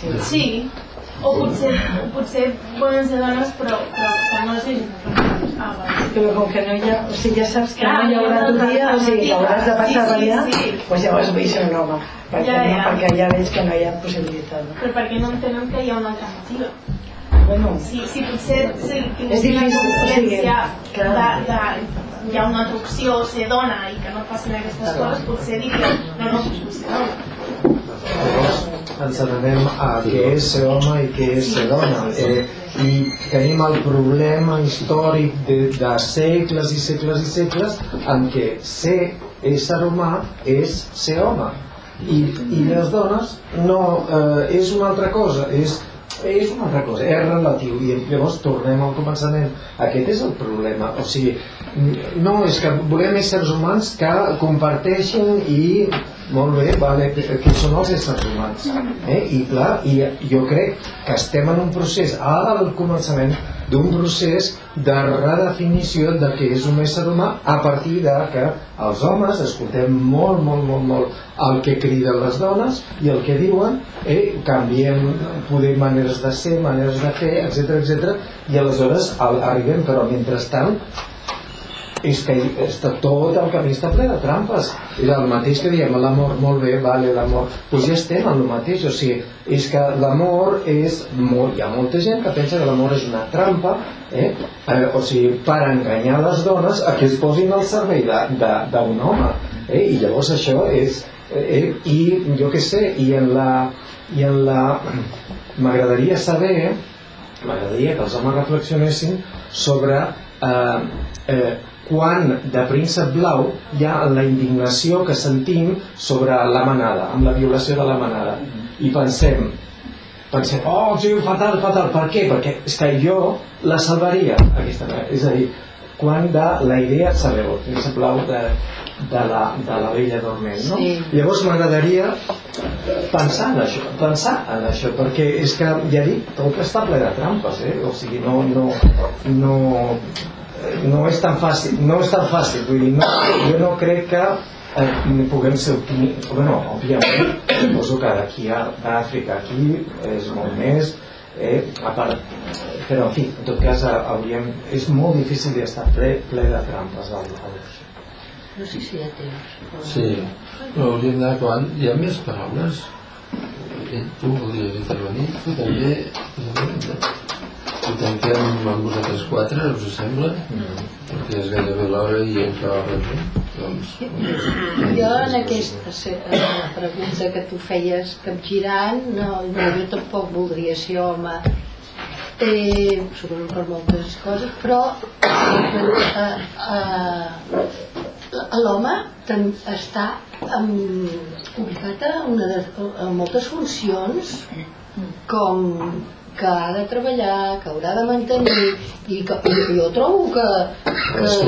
Sí, Sí, o potser, potser poden ser dones però, però que no és ah. Però com que no hi ha, o sigui, ja saps que Clar, no hi haurà tu dia, o sigui, que hauràs de passar Sí, sí, per allà, sí. doncs llavors vull ser un home, perquè, Ja, no, ja. perquè ja veig que no hi ha possibilitat. No? però perquè no entenen que hi ha una alternativa. Bueno, Sí, sí, potser sí, És difícil, consciència sí, clar. de, de, hi ha una altra opció, ser dona i que no passin aquestes coses, potser diria, no, no, ser dona. Llavors ens n'anem a què és ser home i què és ser dona. Eh, I tenim el problema històric de, de segles i segles i segles en què ser ésser humà és ser home. I, i les dones no, eh, és una altra cosa, és, és una altra cosa, és relatiu. I llavors tornem al començament. Aquest és el problema. O sigui, no, és que volem éssers humans que comparteixin i molt bé, vale, que, que són els éssers humans. Eh? I clar, i jo crec que estem en un procés, al començament, d'un procés de redefinició de què és un ésser humà a partir de que els homes escoltem molt, molt, molt, molt el que criden les dones i el que diuen, eh, canviem poder maneres de ser, maneres de fer, etc etc i aleshores al- arribem, però mentrestant és que està, tot el camí està ple de trampes és el mateix que diem, l'amor, molt bé vale, l'amor, doncs ja estem en el mateix o sigui, és que l'amor és molt, hi ha molta gent que pensa que l'amor és una trampa eh? Eh, o sigui, per enganyar les dones a que es posin al servei d'un home eh? i llavors això és eh, i jo què sé i en la, i en la m'agradaria saber m'agradaria que els homes reflexionessin sobre eh, eh, quan de príncep blau hi ha la indignació que sentim sobre la manada, amb la violació de la manada i pensem pensem, oh, sí, fatal, fatal, per què? perquè és que jo la salvaria aquesta manera, és a dir quan de la idea, sabeu, el príncep blau de, de, la, de la vella dorment no? Sí. llavors m'agradaria pensar en això, pensar en això perquè és que, ja dic, tot està ple de trampes eh? o sigui, no, no, no, no és tan fàcil no és tan fàcil, vull dir, no, jo no crec que eh, puguem ser optimistes bueno, òbviament suposo que d'aquí a d'Àfrica aquí és molt més eh, a part, però en fi en tot cas eh, hauríem, és molt difícil d'estar ple, ple de trampes al, al, No sé si hi ha temps. Sí, però hauríem d'anar acabant. Hi ha més paraules? Eh, tu volies intervenir? Tu també? I tanquem amb vosaltres quatre, us sembla? Perquè és gairebé l'hora i acabat res. Doncs, Jo en aquesta eh, pregunta que tu feies capgirant, no, no, jo tampoc voldria ser home eh, sobretot per moltes coses, però eh, eh, l'home està ubicat a, una de, a moltes funcions com que ha de treballar, que haurà de mantenir i que i jo trobo que, que,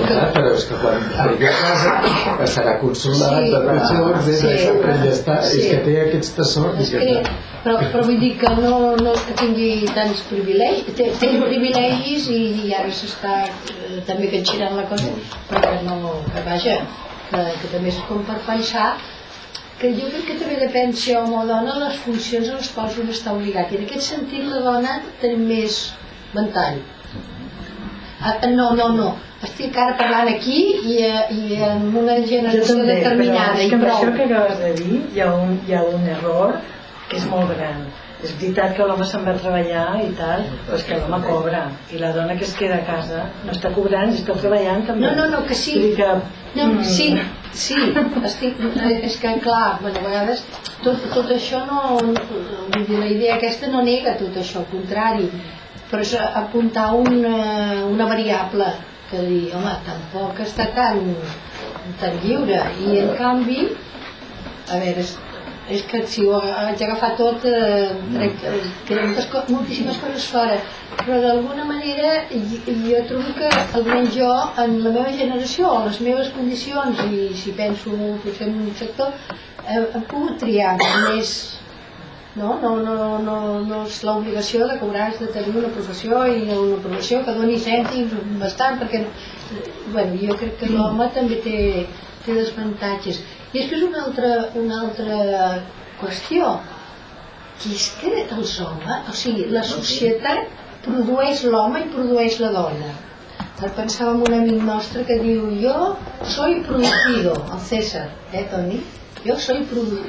que però és que quan arribi a casa passarà consolat Sí, de però- pensions, sí, sí, ja està, sí. és que té aquests tessons. És que, però, però vull dir que no, no és que tingui tants privilegis, té, té privilegis i, i ara s'està eh, també catxirant la cosa, perquè no, que vaja, que, que també és com per pensar que jo crec que també depèn si home o dona les funcions a les quals un està obligat. I en aquest sentit la dona té més ventall. Ah, no, no, no. Estic ara parlant aquí i, eh, i en una generació també, determinada però és i que amb això que acabes de dir hi ha un, hi ha un error que és molt gran. És veritat que l'home se'n va a treballar i tal, però és que l'home cobra. I la dona que es queda a casa no està cobrant està treballant també. No, no, no, que sí. Que, No, mm, sí, sí, estic, eh, és que clar, bueno, a vegades tot, tot això no, vull dir, la idea aquesta no nega tot això, al contrari, però és apuntar una, una variable que dir, home, tampoc està tan, tan lliure i en canvi a veure, és, que si ho haig d'agafar tot eh, trec, eh, queden moltes, moltíssimes coses fora. Però d'alguna manera jo trobo que almenys jo en la meva generació o les meves condicions i si penso potser en un sector eh, he pogut triar més no, no, no, no, no és l'obligació de cobrar has de tenir una professió i una professió que doni cèntims bastant perquè bueno, jo crec que l'home també té, té desavantatges i després una altra, una altra qüestió que és que els homes, o sigui, la societat produeix l'home i produeix la dona pensava en un amic nostre que diu jo soy producido, el César, eh Toni? Jo soy,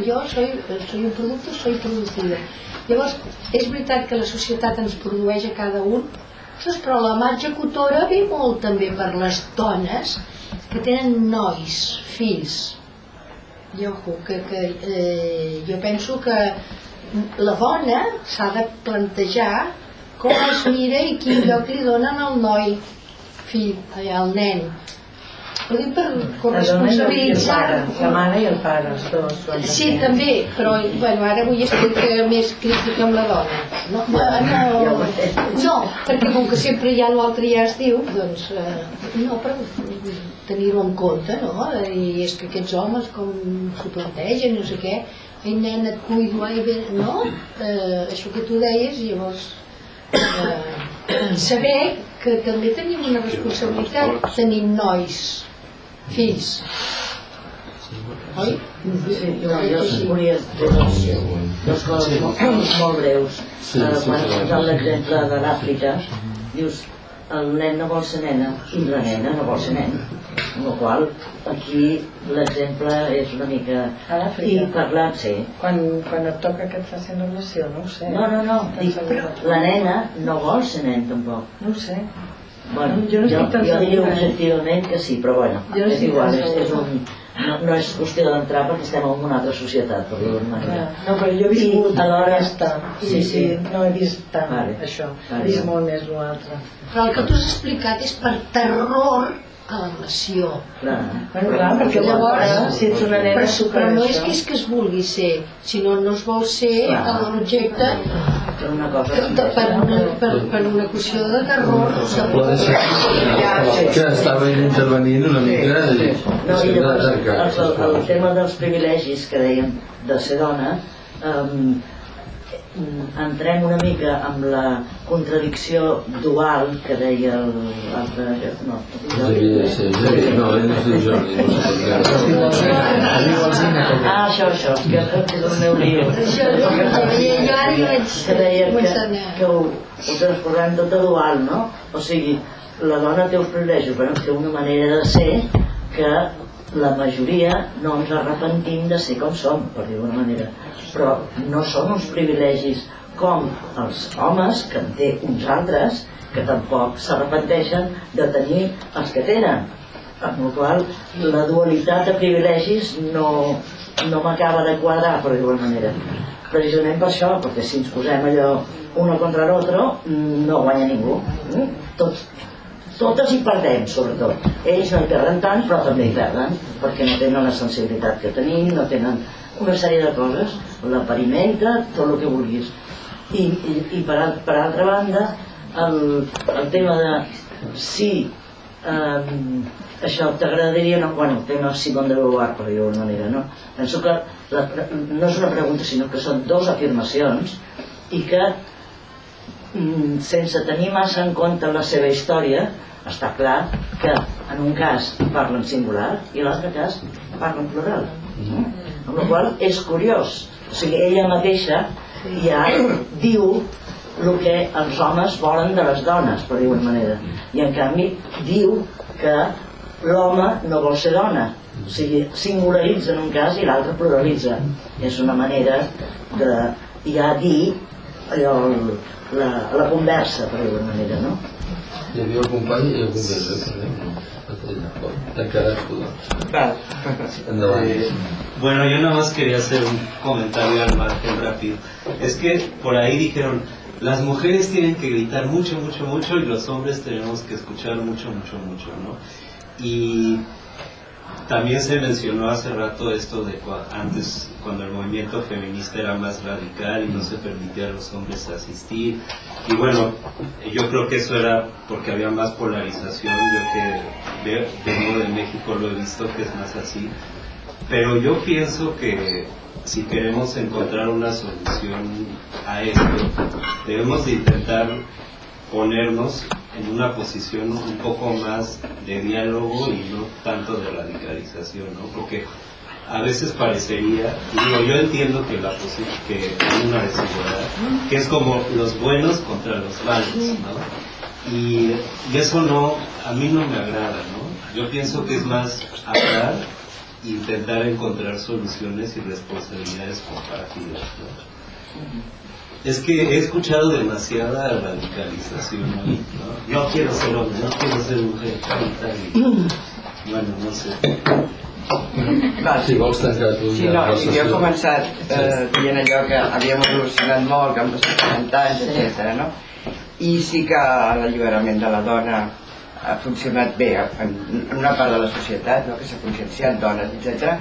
jo soy, soy un producte, soy producido. Llavors, és veritat que la societat ens produeix a cada un, però la mà executora ve molt també per les dones que tenen nois, fills. I ojo, que, que eh, jo penso que la dona s'ha de plantejar com es mira i quin lloc li donen al noi, fill, allà, al nen. Ho dic per La corresponsabilitzar. pare, la mare i el pare, els dos. Sí, també, però bueno, ara vull explicar més crítica amb la dona. No, no, no perquè com que sempre hi ha l'altre ja es diu, doncs, eh, no, però tenir-ho en compte, no? I és que aquests homes com s'ho plantegen, no sé què, ai nen, et cuido, ai bé, no? Eh, això que tu deies, i llavors eh, saber que també tenim una responsabilitat, tenim nois, fills, oi? Sí, no, jo volia dos, dos coses molt, molt breus. Sí, Eh, sí, Quan has sí. posat l'exemple de l'Àfrica, dius, el nen no vol ser nena i la nena no vol ser nen. Amb la qual aquí l'exemple és una mica... A l'Àfrica? I parlant, sí. Quan, quan et toca que et facin relació, no ho sé. No, no, no, dic, la nena no vol ser nen tampoc. No ho sé. Bueno, Jo no jo, jo diria eh? objectivament que sí, però bueno, Jo no és igual, és, és un, no, no és qüestió d'entrar perquè estem en una altra societat, per dir-ho d'una manera. No, però jo he viscut I alhora... i, Sí, sí. i no he vist tant Vale. això, Vale. he vist molt més l'altre. Però el que tu has explicat és per terror a la relació. Clar. Bueno, clar, perquè llavors, si ets una nena, però, supera però no és que és que es vulgui ser, sinó no es vol ser l'objecte Per una cosa... de, per, una, per, per una qüestió de terror. Que estava intervenint una mica i No, i s'ha de llavors, el, el, el tema dels privilegis que dèiem de ser dona, um, entrem una mica amb la contradicció dual que deia l'altre... No, Xavier, sí, Xavier, no, ell es diu Jordi, no. Ah, això, això, que és el meu lío. Que deia que, que ho, ho transcorrem tot a dual, no? O sigui, la dona té uns privilegis, però té una manera de ser que la majoria no ens arrepentim de ser com som, per dir d'una manera. Però no són uns privilegis com els homes, que en té uns altres, que tampoc s'arrepenteixen de tenir els que tenen. Amb la qual la dualitat de privilegis no, no m'acaba de quadrar, per dir d'una manera. Precisament per això, perquè si ens posem allò uno contra l'altre, no guanya ningú. Mm? Tots, totes hi perdem, sobretot. Ells no hi perden tant, però també hi perden, perquè no tenen la sensibilitat que tenim, no tenen una sèrie de coses, la perimenta, tot el que vulguis. I, i, i per, per altra banda, el, el tema de si eh, això t'agradaria, no, bueno, el tema Simone de Beauvoir, per dir-ho d'una manera, no? Penso que la, no és una pregunta, sinó que són dues afirmacions i que mm, sense tenir massa en compte la seva història, està clar que en un cas parla en singular i en l'altre cas parla en plural. Mm? Amb la qual és curiós. O sigui, ella mateixa ja diu el que els homes volen de les dones, per dir-ho manera. I en canvi diu que l'home no vol ser dona. O sigui, singularitza en un cas i l'altre pluralitza. És una manera de ja dir allò, la, la conversa, per dir-ho manera, no? Hi havia el company i el company. T'han quedat tu, doncs. Endavant. Bueno, yo nada más quería hacer un comentario al margen rápido. Es que por ahí dijeron, las mujeres tienen que gritar mucho, mucho, mucho y los hombres tenemos que escuchar mucho, mucho, mucho, ¿no? Y también se mencionó hace rato esto de cua- antes, cuando el movimiento feminista era más radical y no se permitía a los hombres asistir. Y bueno, yo creo que eso era porque había más polarización. Yo que ve- vengo de México lo he visto que es más así. Pero yo pienso que si queremos encontrar una solución a esto, debemos de intentar ponernos en una posición un poco más de diálogo y no tanto de radicalización, ¿no? Porque a veces parecería, digo, yo entiendo que la que hay una desigualdad, que es como los buenos contra los malos, ¿no? Y, y eso no, a mí no me agrada, ¿no? Yo pienso que es más hablar intentar encontrar soluciones y responsabilidades compartidas, ¿no? Es que he escuchado demasiada radicalización hoy, ¿no? Yo quiero ser hombre, yo quiero ser mujer, tal y tal. y- Bueno, no sé. Si vols tancar tu Sí, ja no, la jo he començat eh, dient allò que havíem evolucionat molt, que hem passat 40 anys, etc. no? I sí que l'alliberament de la dona ha funcionat bé en una part de la societat, no? que s'ha conscienciat dones, etc.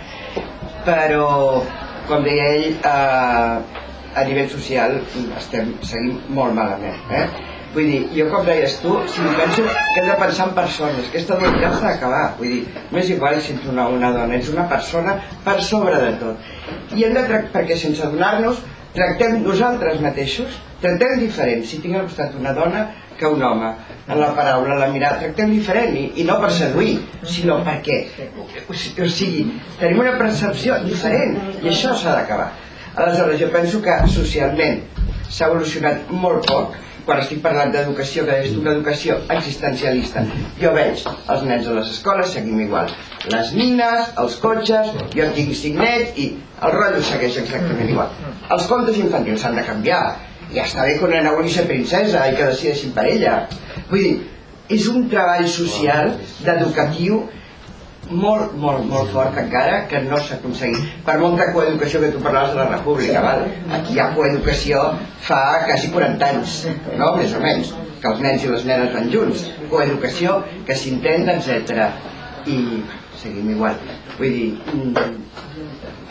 Però, com deia ell, eh, a nivell social estem seguint molt malament. Eh? Vull dir, jo com deies tu, si penso que hem de pensar en persones, que aquesta dualitat s'ha d'acabar. Vull dir, m'és igual si ets una, una dona, ets una persona per sobre de tot. I hem de tractar, perquè sense donar-nos, tractem nosaltres mateixos, tractem diferent, si tinc al costat una dona que un home, en la paraula, la mirada, tractem diferent, i, i no per seduir, sinó perquè, o si- o sigui, tenim una percepció diferent, i això s'ha d'acabar. Aleshores, jo penso que socialment s'ha evolucionat molt poc, quan estic parlant d'educació, que és una educació existencialista. Jo veig els nens a les escoles, seguim igual. Les nines, els cotxes, jo tinc cinc nets i el rotllo segueix exactament igual. Els contes infantils s'han de canviar. Ja està bé que una nena vulgui ser princesa i que decideixin per ella. Vull dir, és un treball social, d'educatiu, molt, molt, molt fort encara que no s'ha aconseguit. Per molta coeducació que tu parlaves de la república, val? aquí hi ha coeducació fa quasi 40 anys, no? més o menys, que els nens i les nenes van junts. Coeducació que s'intenta, etc. I seguim igual. Vull dir, mm,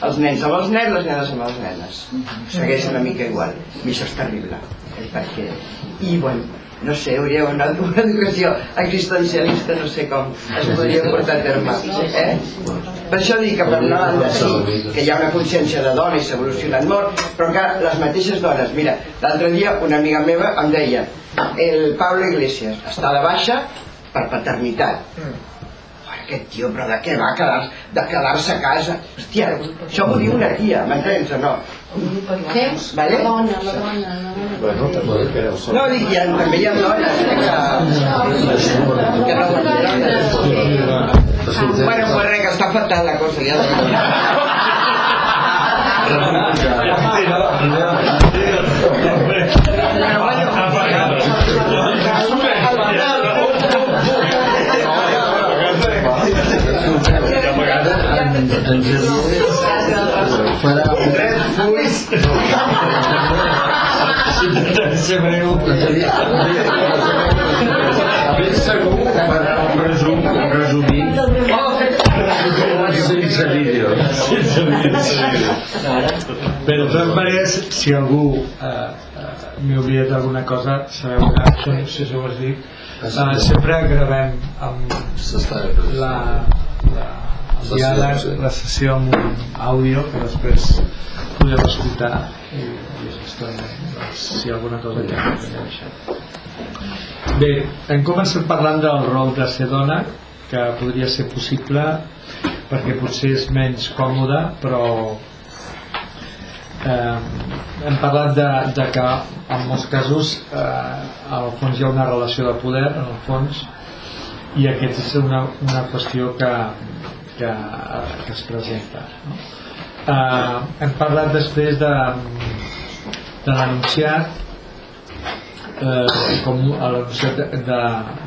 els nens amb els nens, les nenes amb les nenes. Segueix una mica igual. I això és terrible. Perquè... I, bueno, no sé, hauria una, una educació existencialista, no sé com es podria portar a terme. Eh? Per això dic que per una banda sí, que hi ha una consciència de dona i s'ha evolucionat molt, però que les mateixes dones, mira, l'altre dia una amiga meva em deia el Pablo Iglesias està de baixa per paternitat. Aquest tio, però de què va quedar, de quedar-se a casa? Hòstia, això m'ho diu una tia, m'entens o no? Vale? La dona, la dona. Bueno, No, dic, hi ha, també hi ha dones eh, que, que no Bueno, pues res, que està fatal la cosa, ja Breu ben segur farà un resum un resumint sense vídeo sense vídeo Bé, de totes maneres, si algú eh, eh, m'he oblidat alguna cosa, sabeu que això no sé si ho has dit, eh, sempre gravem amb la, la, el diàleg, la sessió amb àudio que després podeu escoltar i, i doncs, si alguna cosa que hem deixat. Bé, hem començat parlant del rol de ser dona, que podria ser possible perquè potser és menys còmode, però eh, hem parlat de, de que en molts casos eh, al fons hi ha una relació de poder en el fons i aquesta és una, una qüestió que, que, que es presenta no? eh, hem parlat després de, de l'anunciat eh, com l'anunciat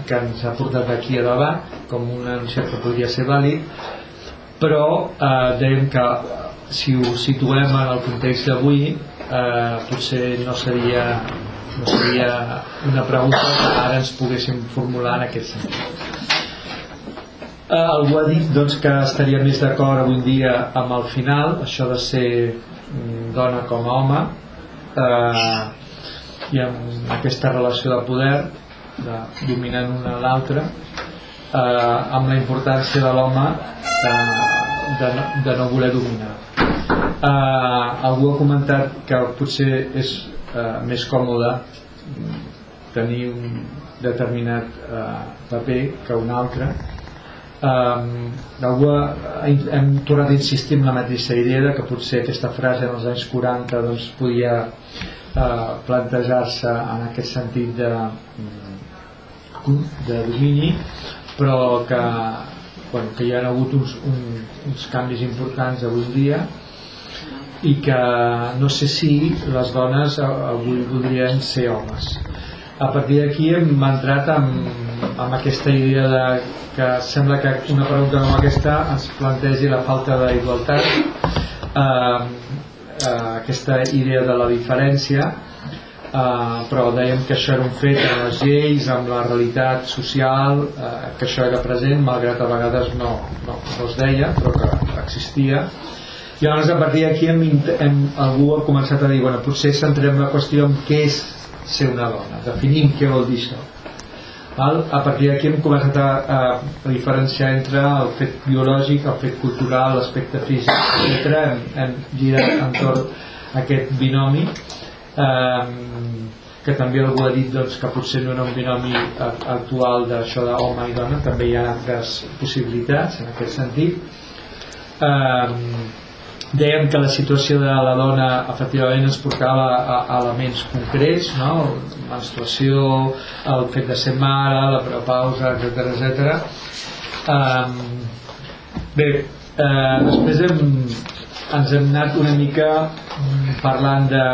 que ens ha portat aquí a debat com un anunciat que podria ser vàlid però eh, dèiem que si ho situem en el context d'avui eh, potser no seria no seria una pregunta que ara ens poguéssim formular en aquest sentit Eh, algú ha dit doncs, que estaria més d'acord avui dia amb el final, això de ser mm, dona com a home, eh, i amb aquesta relació de poder, de dominant una a l'altra, eh, amb la importància de l'home de, de, no- de no voler dominar. Eh, algú ha comentat que potser és eh, més còmode tenir un determinat eh, paper que un altre um, algú ha, hem tornat a insistir en la mateixa idea de que potser aquesta frase en els anys 40 doncs, podia uh, plantejar-se en aquest sentit de, mm, de domini però que, bueno, que hi ha hagut uns, un, uns canvis importants avui dia i que no sé si les dones eh, avui voldrien ser homes. A partir d'aquí hem entrat amb, amb aquesta idea de que sembla que una pregunta com aquesta ens plantegi la falta d'igualtat eh, eh, aquesta idea de la diferència eh, però dèiem que això era un fet en les lleis, amb la realitat social eh, que això era present malgrat a vegades no, no, no es deia però que existia. I llavors a partir d'aquí algú ha començat a dir bueno, potser centrem la qüestió en què és ser una dona, definim què vol dir això Val? A partir d'aquí hem començat a, a, diferenciar entre el fet biològic, el fet cultural, l'aspecte físic, etc. Hem, hem girat entorn a aquest binomi eh, que també algú ha dit doncs, que potser no era un binomi actual d'això d'home i dona, també hi ha altres possibilitats en aquest sentit. Eh, dèiem que la situació de la dona efectivament ens portava a, a elements concrets no? Menstruació el fet de ser mare la prepausa, etc etc um, bé eh, després hem, ens hem anat una mica mm, parlant de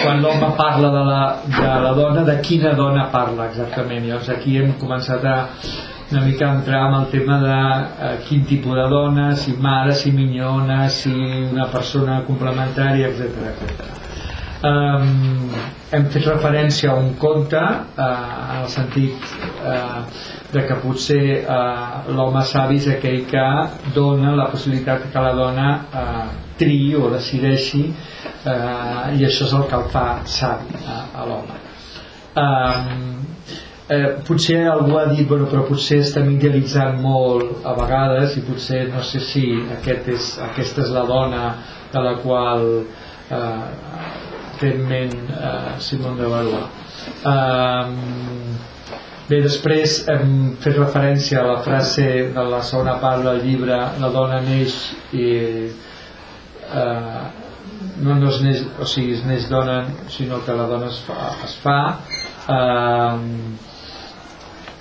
quan l'home parla de la, de la dona de quina dona parla exactament llavors aquí hem començat a una mica entrar amb el tema de eh, quin tipus de dona, si mare, si minyona, si una persona complementària, etc etc. Um, hem fet referència a un conte uh, en el sentit uh, de que potser uh, l'home savi és aquell que dona la possibilitat que la dona uh, triï o decideixi uh, i això és el que el fa savi uh, a l'home. Um, eh, potser algú ha dit bueno, però potser estem idealitzant molt a vegades i potser no sé si aquest és, aquesta és la dona de la qual eh, té en ment eh, Simón de Beauvoir. Eh, bé després hem fet referència a la frase de la segona part del llibre la dona neix i eh, no, no es neix, o sigui, es neix dona sinó que la dona es fa, es fa eh,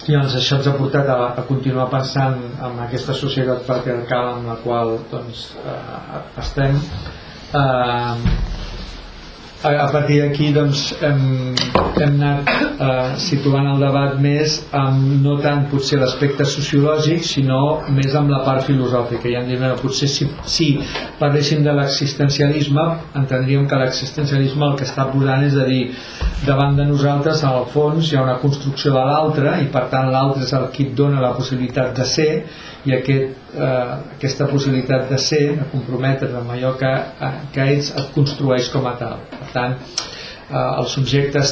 i doncs això ens ha portat a, a continuar pensant en aquesta societat patriarcal en la qual doncs, eh, estem. Eh, a, a partir d'aquí doncs, hem, hem anat eh, situant el debat més amb no tant potser l'aspecte sociològic sinó més amb la part filosòfica. I hem dit, bueno, potser si, si parléssim de l'existencialisme entendríem que l'existencialisme el que està posant és a dir davant de nosaltres al fons hi ha una construcció de l'altre i per tant l'altre és el que et dona la possibilitat de ser i aquest, eh, aquesta possibilitat de ser, de comprometre's amb allò que, eh, que ets et construeix com a tal. Per tant eh, el subjecte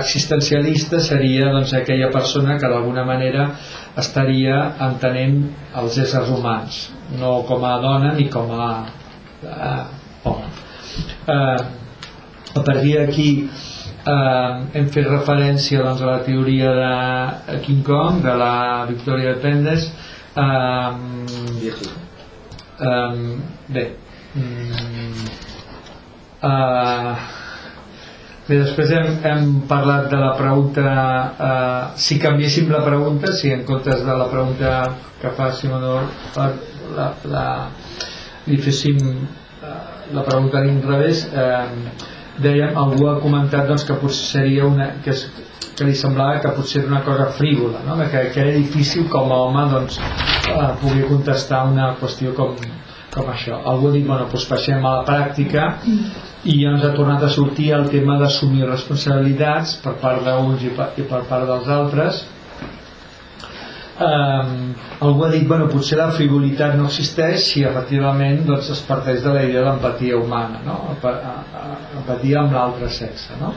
existencialista seria doncs, aquella persona que d'alguna manera estaria entenent els éssers humans no com a dona ni com a eh, home. Eh, a partir d'aquí eh, hem fet referència doncs, a la teoria de King Kong de la Victoria Pendes eh, eh, bé. Mm, eh, bé després hem, hem parlat de la pregunta eh, si canviéssim la pregunta si en comptes de la pregunta que fa Simon per la, la, li féssim eh, la pregunta a l'inrevés eh, dèiem, algú ha comentat doncs, que potser seria una que, que li semblava que potser era una cosa frívola no? que, que era difícil com a home doncs, eh, pugui contestar una qüestió com, com això algú ha dit, bueno, doncs passem a la pràctica i ens ha tornat a sortir el tema d'assumir responsabilitats per part d'uns i, per, i per part dels altres Um, algú ha dit, bueno, potser la frivolitat no existeix si efectivament doncs, es parteix de la idea d'empatia humana, no? Empatia amb l'altre sexe, no?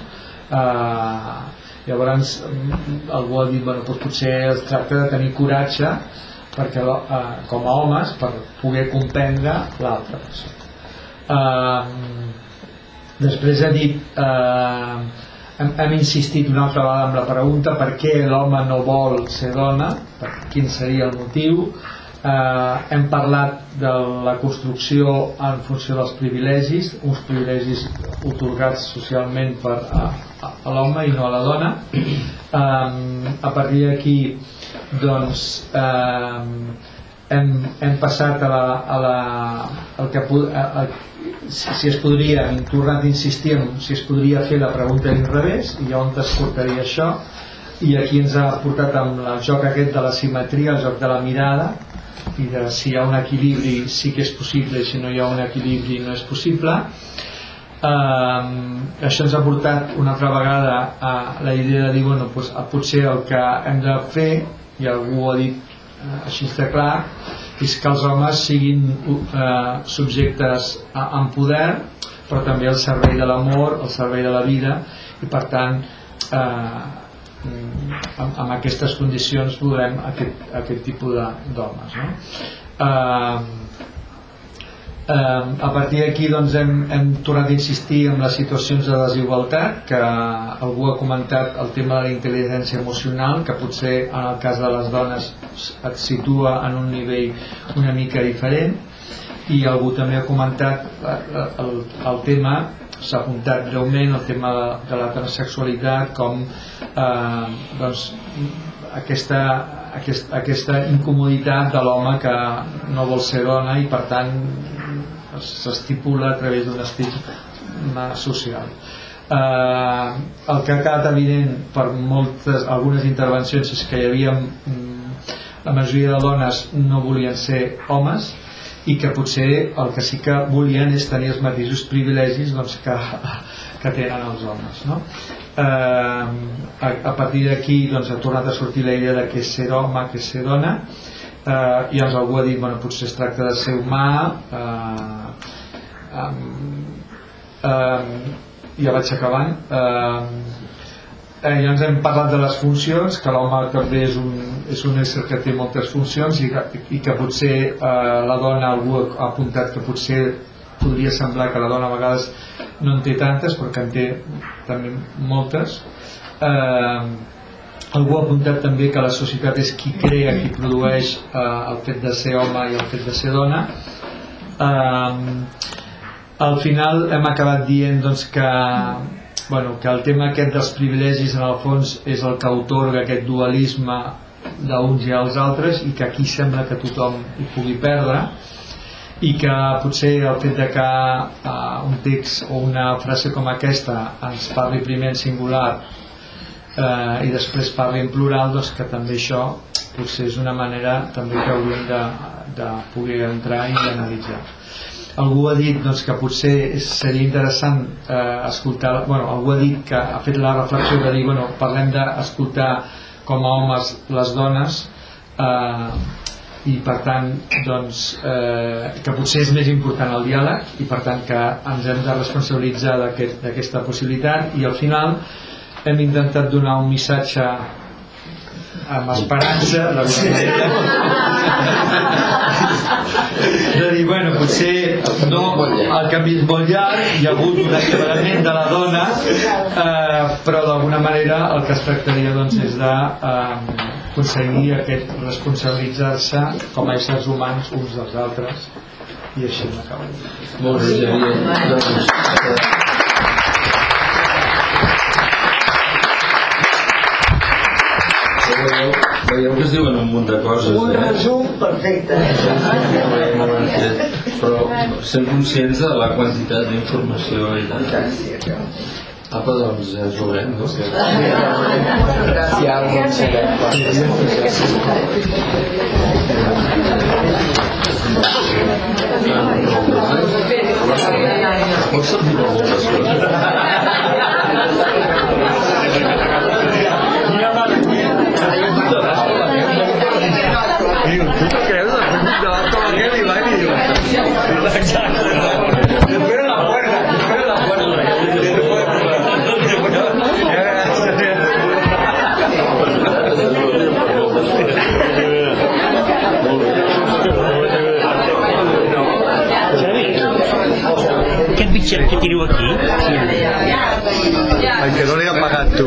Uh, llavors algú ha dit, bueno, doncs potser es tracta de tenir coratge perquè, uh, com a homes per poder comprendre l'altra persona. Uh, després ha dit uh, hem, hem insistit una altra vegada amb la pregunta per què l'home no vol ser dona per quin seria el motiu eh, hem parlat de la construcció en funció dels privilegis uns privilegis otorgats socialment per a, a l'home i no a la dona. Eh, a partir d'aquí doncs eh, hem, hem passat a la, a la, el que, a, a, si, es podria, hem tornat en si es podria fer la pregunta a l'inrevés i on es portaria això? I aquí ens ha portat amb el joc aquest de la simetria, el joc de la mirada i de si hi ha un equilibri sí que és possible, si no hi ha un equilibri no és possible um, això ens ha portat una altra vegada a la idea de dir bueno, doncs, potser el que hem de fer i algú ha dit eh, així de clar és que els homes siguin eh, subjectes a, amb poder però també al servei de l'amor al servei de la vida i per tant eh, amb, amb aquestes condicions volem aquest, aquest tipus d'homes no? eh, Eh, a partir d'aquí doncs, hem, hem tornat a insistir en les situacions de desigualtat que algú ha comentat el tema de la intel·ligència emocional que potser en el cas de les dones et situa en un nivell una mica diferent. I algú també ha comentat eh, el, el tema s'ha apuntat breument el tema de, de la transsexualitat com eh, doncs, aquesta, aquest, aquesta incomoditat de l'home que no vol ser dona i per tant s'estipula a través d'un estigma social eh, el que ha quedat evident per moltes, algunes intervencions és que hi havia mm, la majoria de dones no volien ser homes i que potser el que sí que volien és tenir els mateixos privilegis doncs, que, que tenen els homes no? eh, a, a partir d'aquí doncs, ha tornat a sortir la idea de què és ser home, què és ser dona eh, i llavors algú ha dit bueno, potser es tracta de ser humà eh, um, um, ja vaig acabant. Um, eh, llavors hem parlat de les funcions que l'home també és un, és un ésser que té moltes funcions i que, i que potser eh, la dona algú ha apuntat que potser podria semblar que la dona a vegades no en té tantes però que en té també moltes. Eh, algú ha apuntat també que la societat és qui crea, qui produeix eh, el fet de ser home i el fet de ser dona. Eh, al final hem acabat dient doncs, que, bueno, que el tema aquest dels privilegis en el fons és el que otorga aquest dualisme d'uns i als altres i que aquí sembla que tothom hi pugui perdre i que potser el fet de que uh, un text o una frase com aquesta ens parli primer en singular eh, i després parli en plural doncs que també això potser és una manera també que hauríem de, de poder entrar i analitzar. Algú ha dit doncs, que potser seria interessant eh, escoltar, bueno, algú ha dit que ha fet la reflexió de dir, bueno, parlem d'escoltar com a homes les dones eh, i per tant doncs, eh, que potser és més important el diàleg i per tant que ens hem de responsabilitzar d'aquesta aquest, possibilitat i al final hem intentat donar un missatge amb esperança de dir, bueno, potser no, el canvi és molt llarg hi ha hagut un alliberament de la dona eh, però d'alguna manera el que es tractaria doncs, és de eh, aconseguir aquest responsabilitzar-se com a éssers humans uns dels altres. I així m'acabo. Molt bé, Xavier. Doncs, Veieu, veieu que es diuen un munt de coses, Un eh? resum perfecte. Però sent conscients de la quantitat d'informació i de... Apa, doncs ja ens veurem, no? Si hi ha algun Pot servir per moltes coses. gente adquiriu aqui.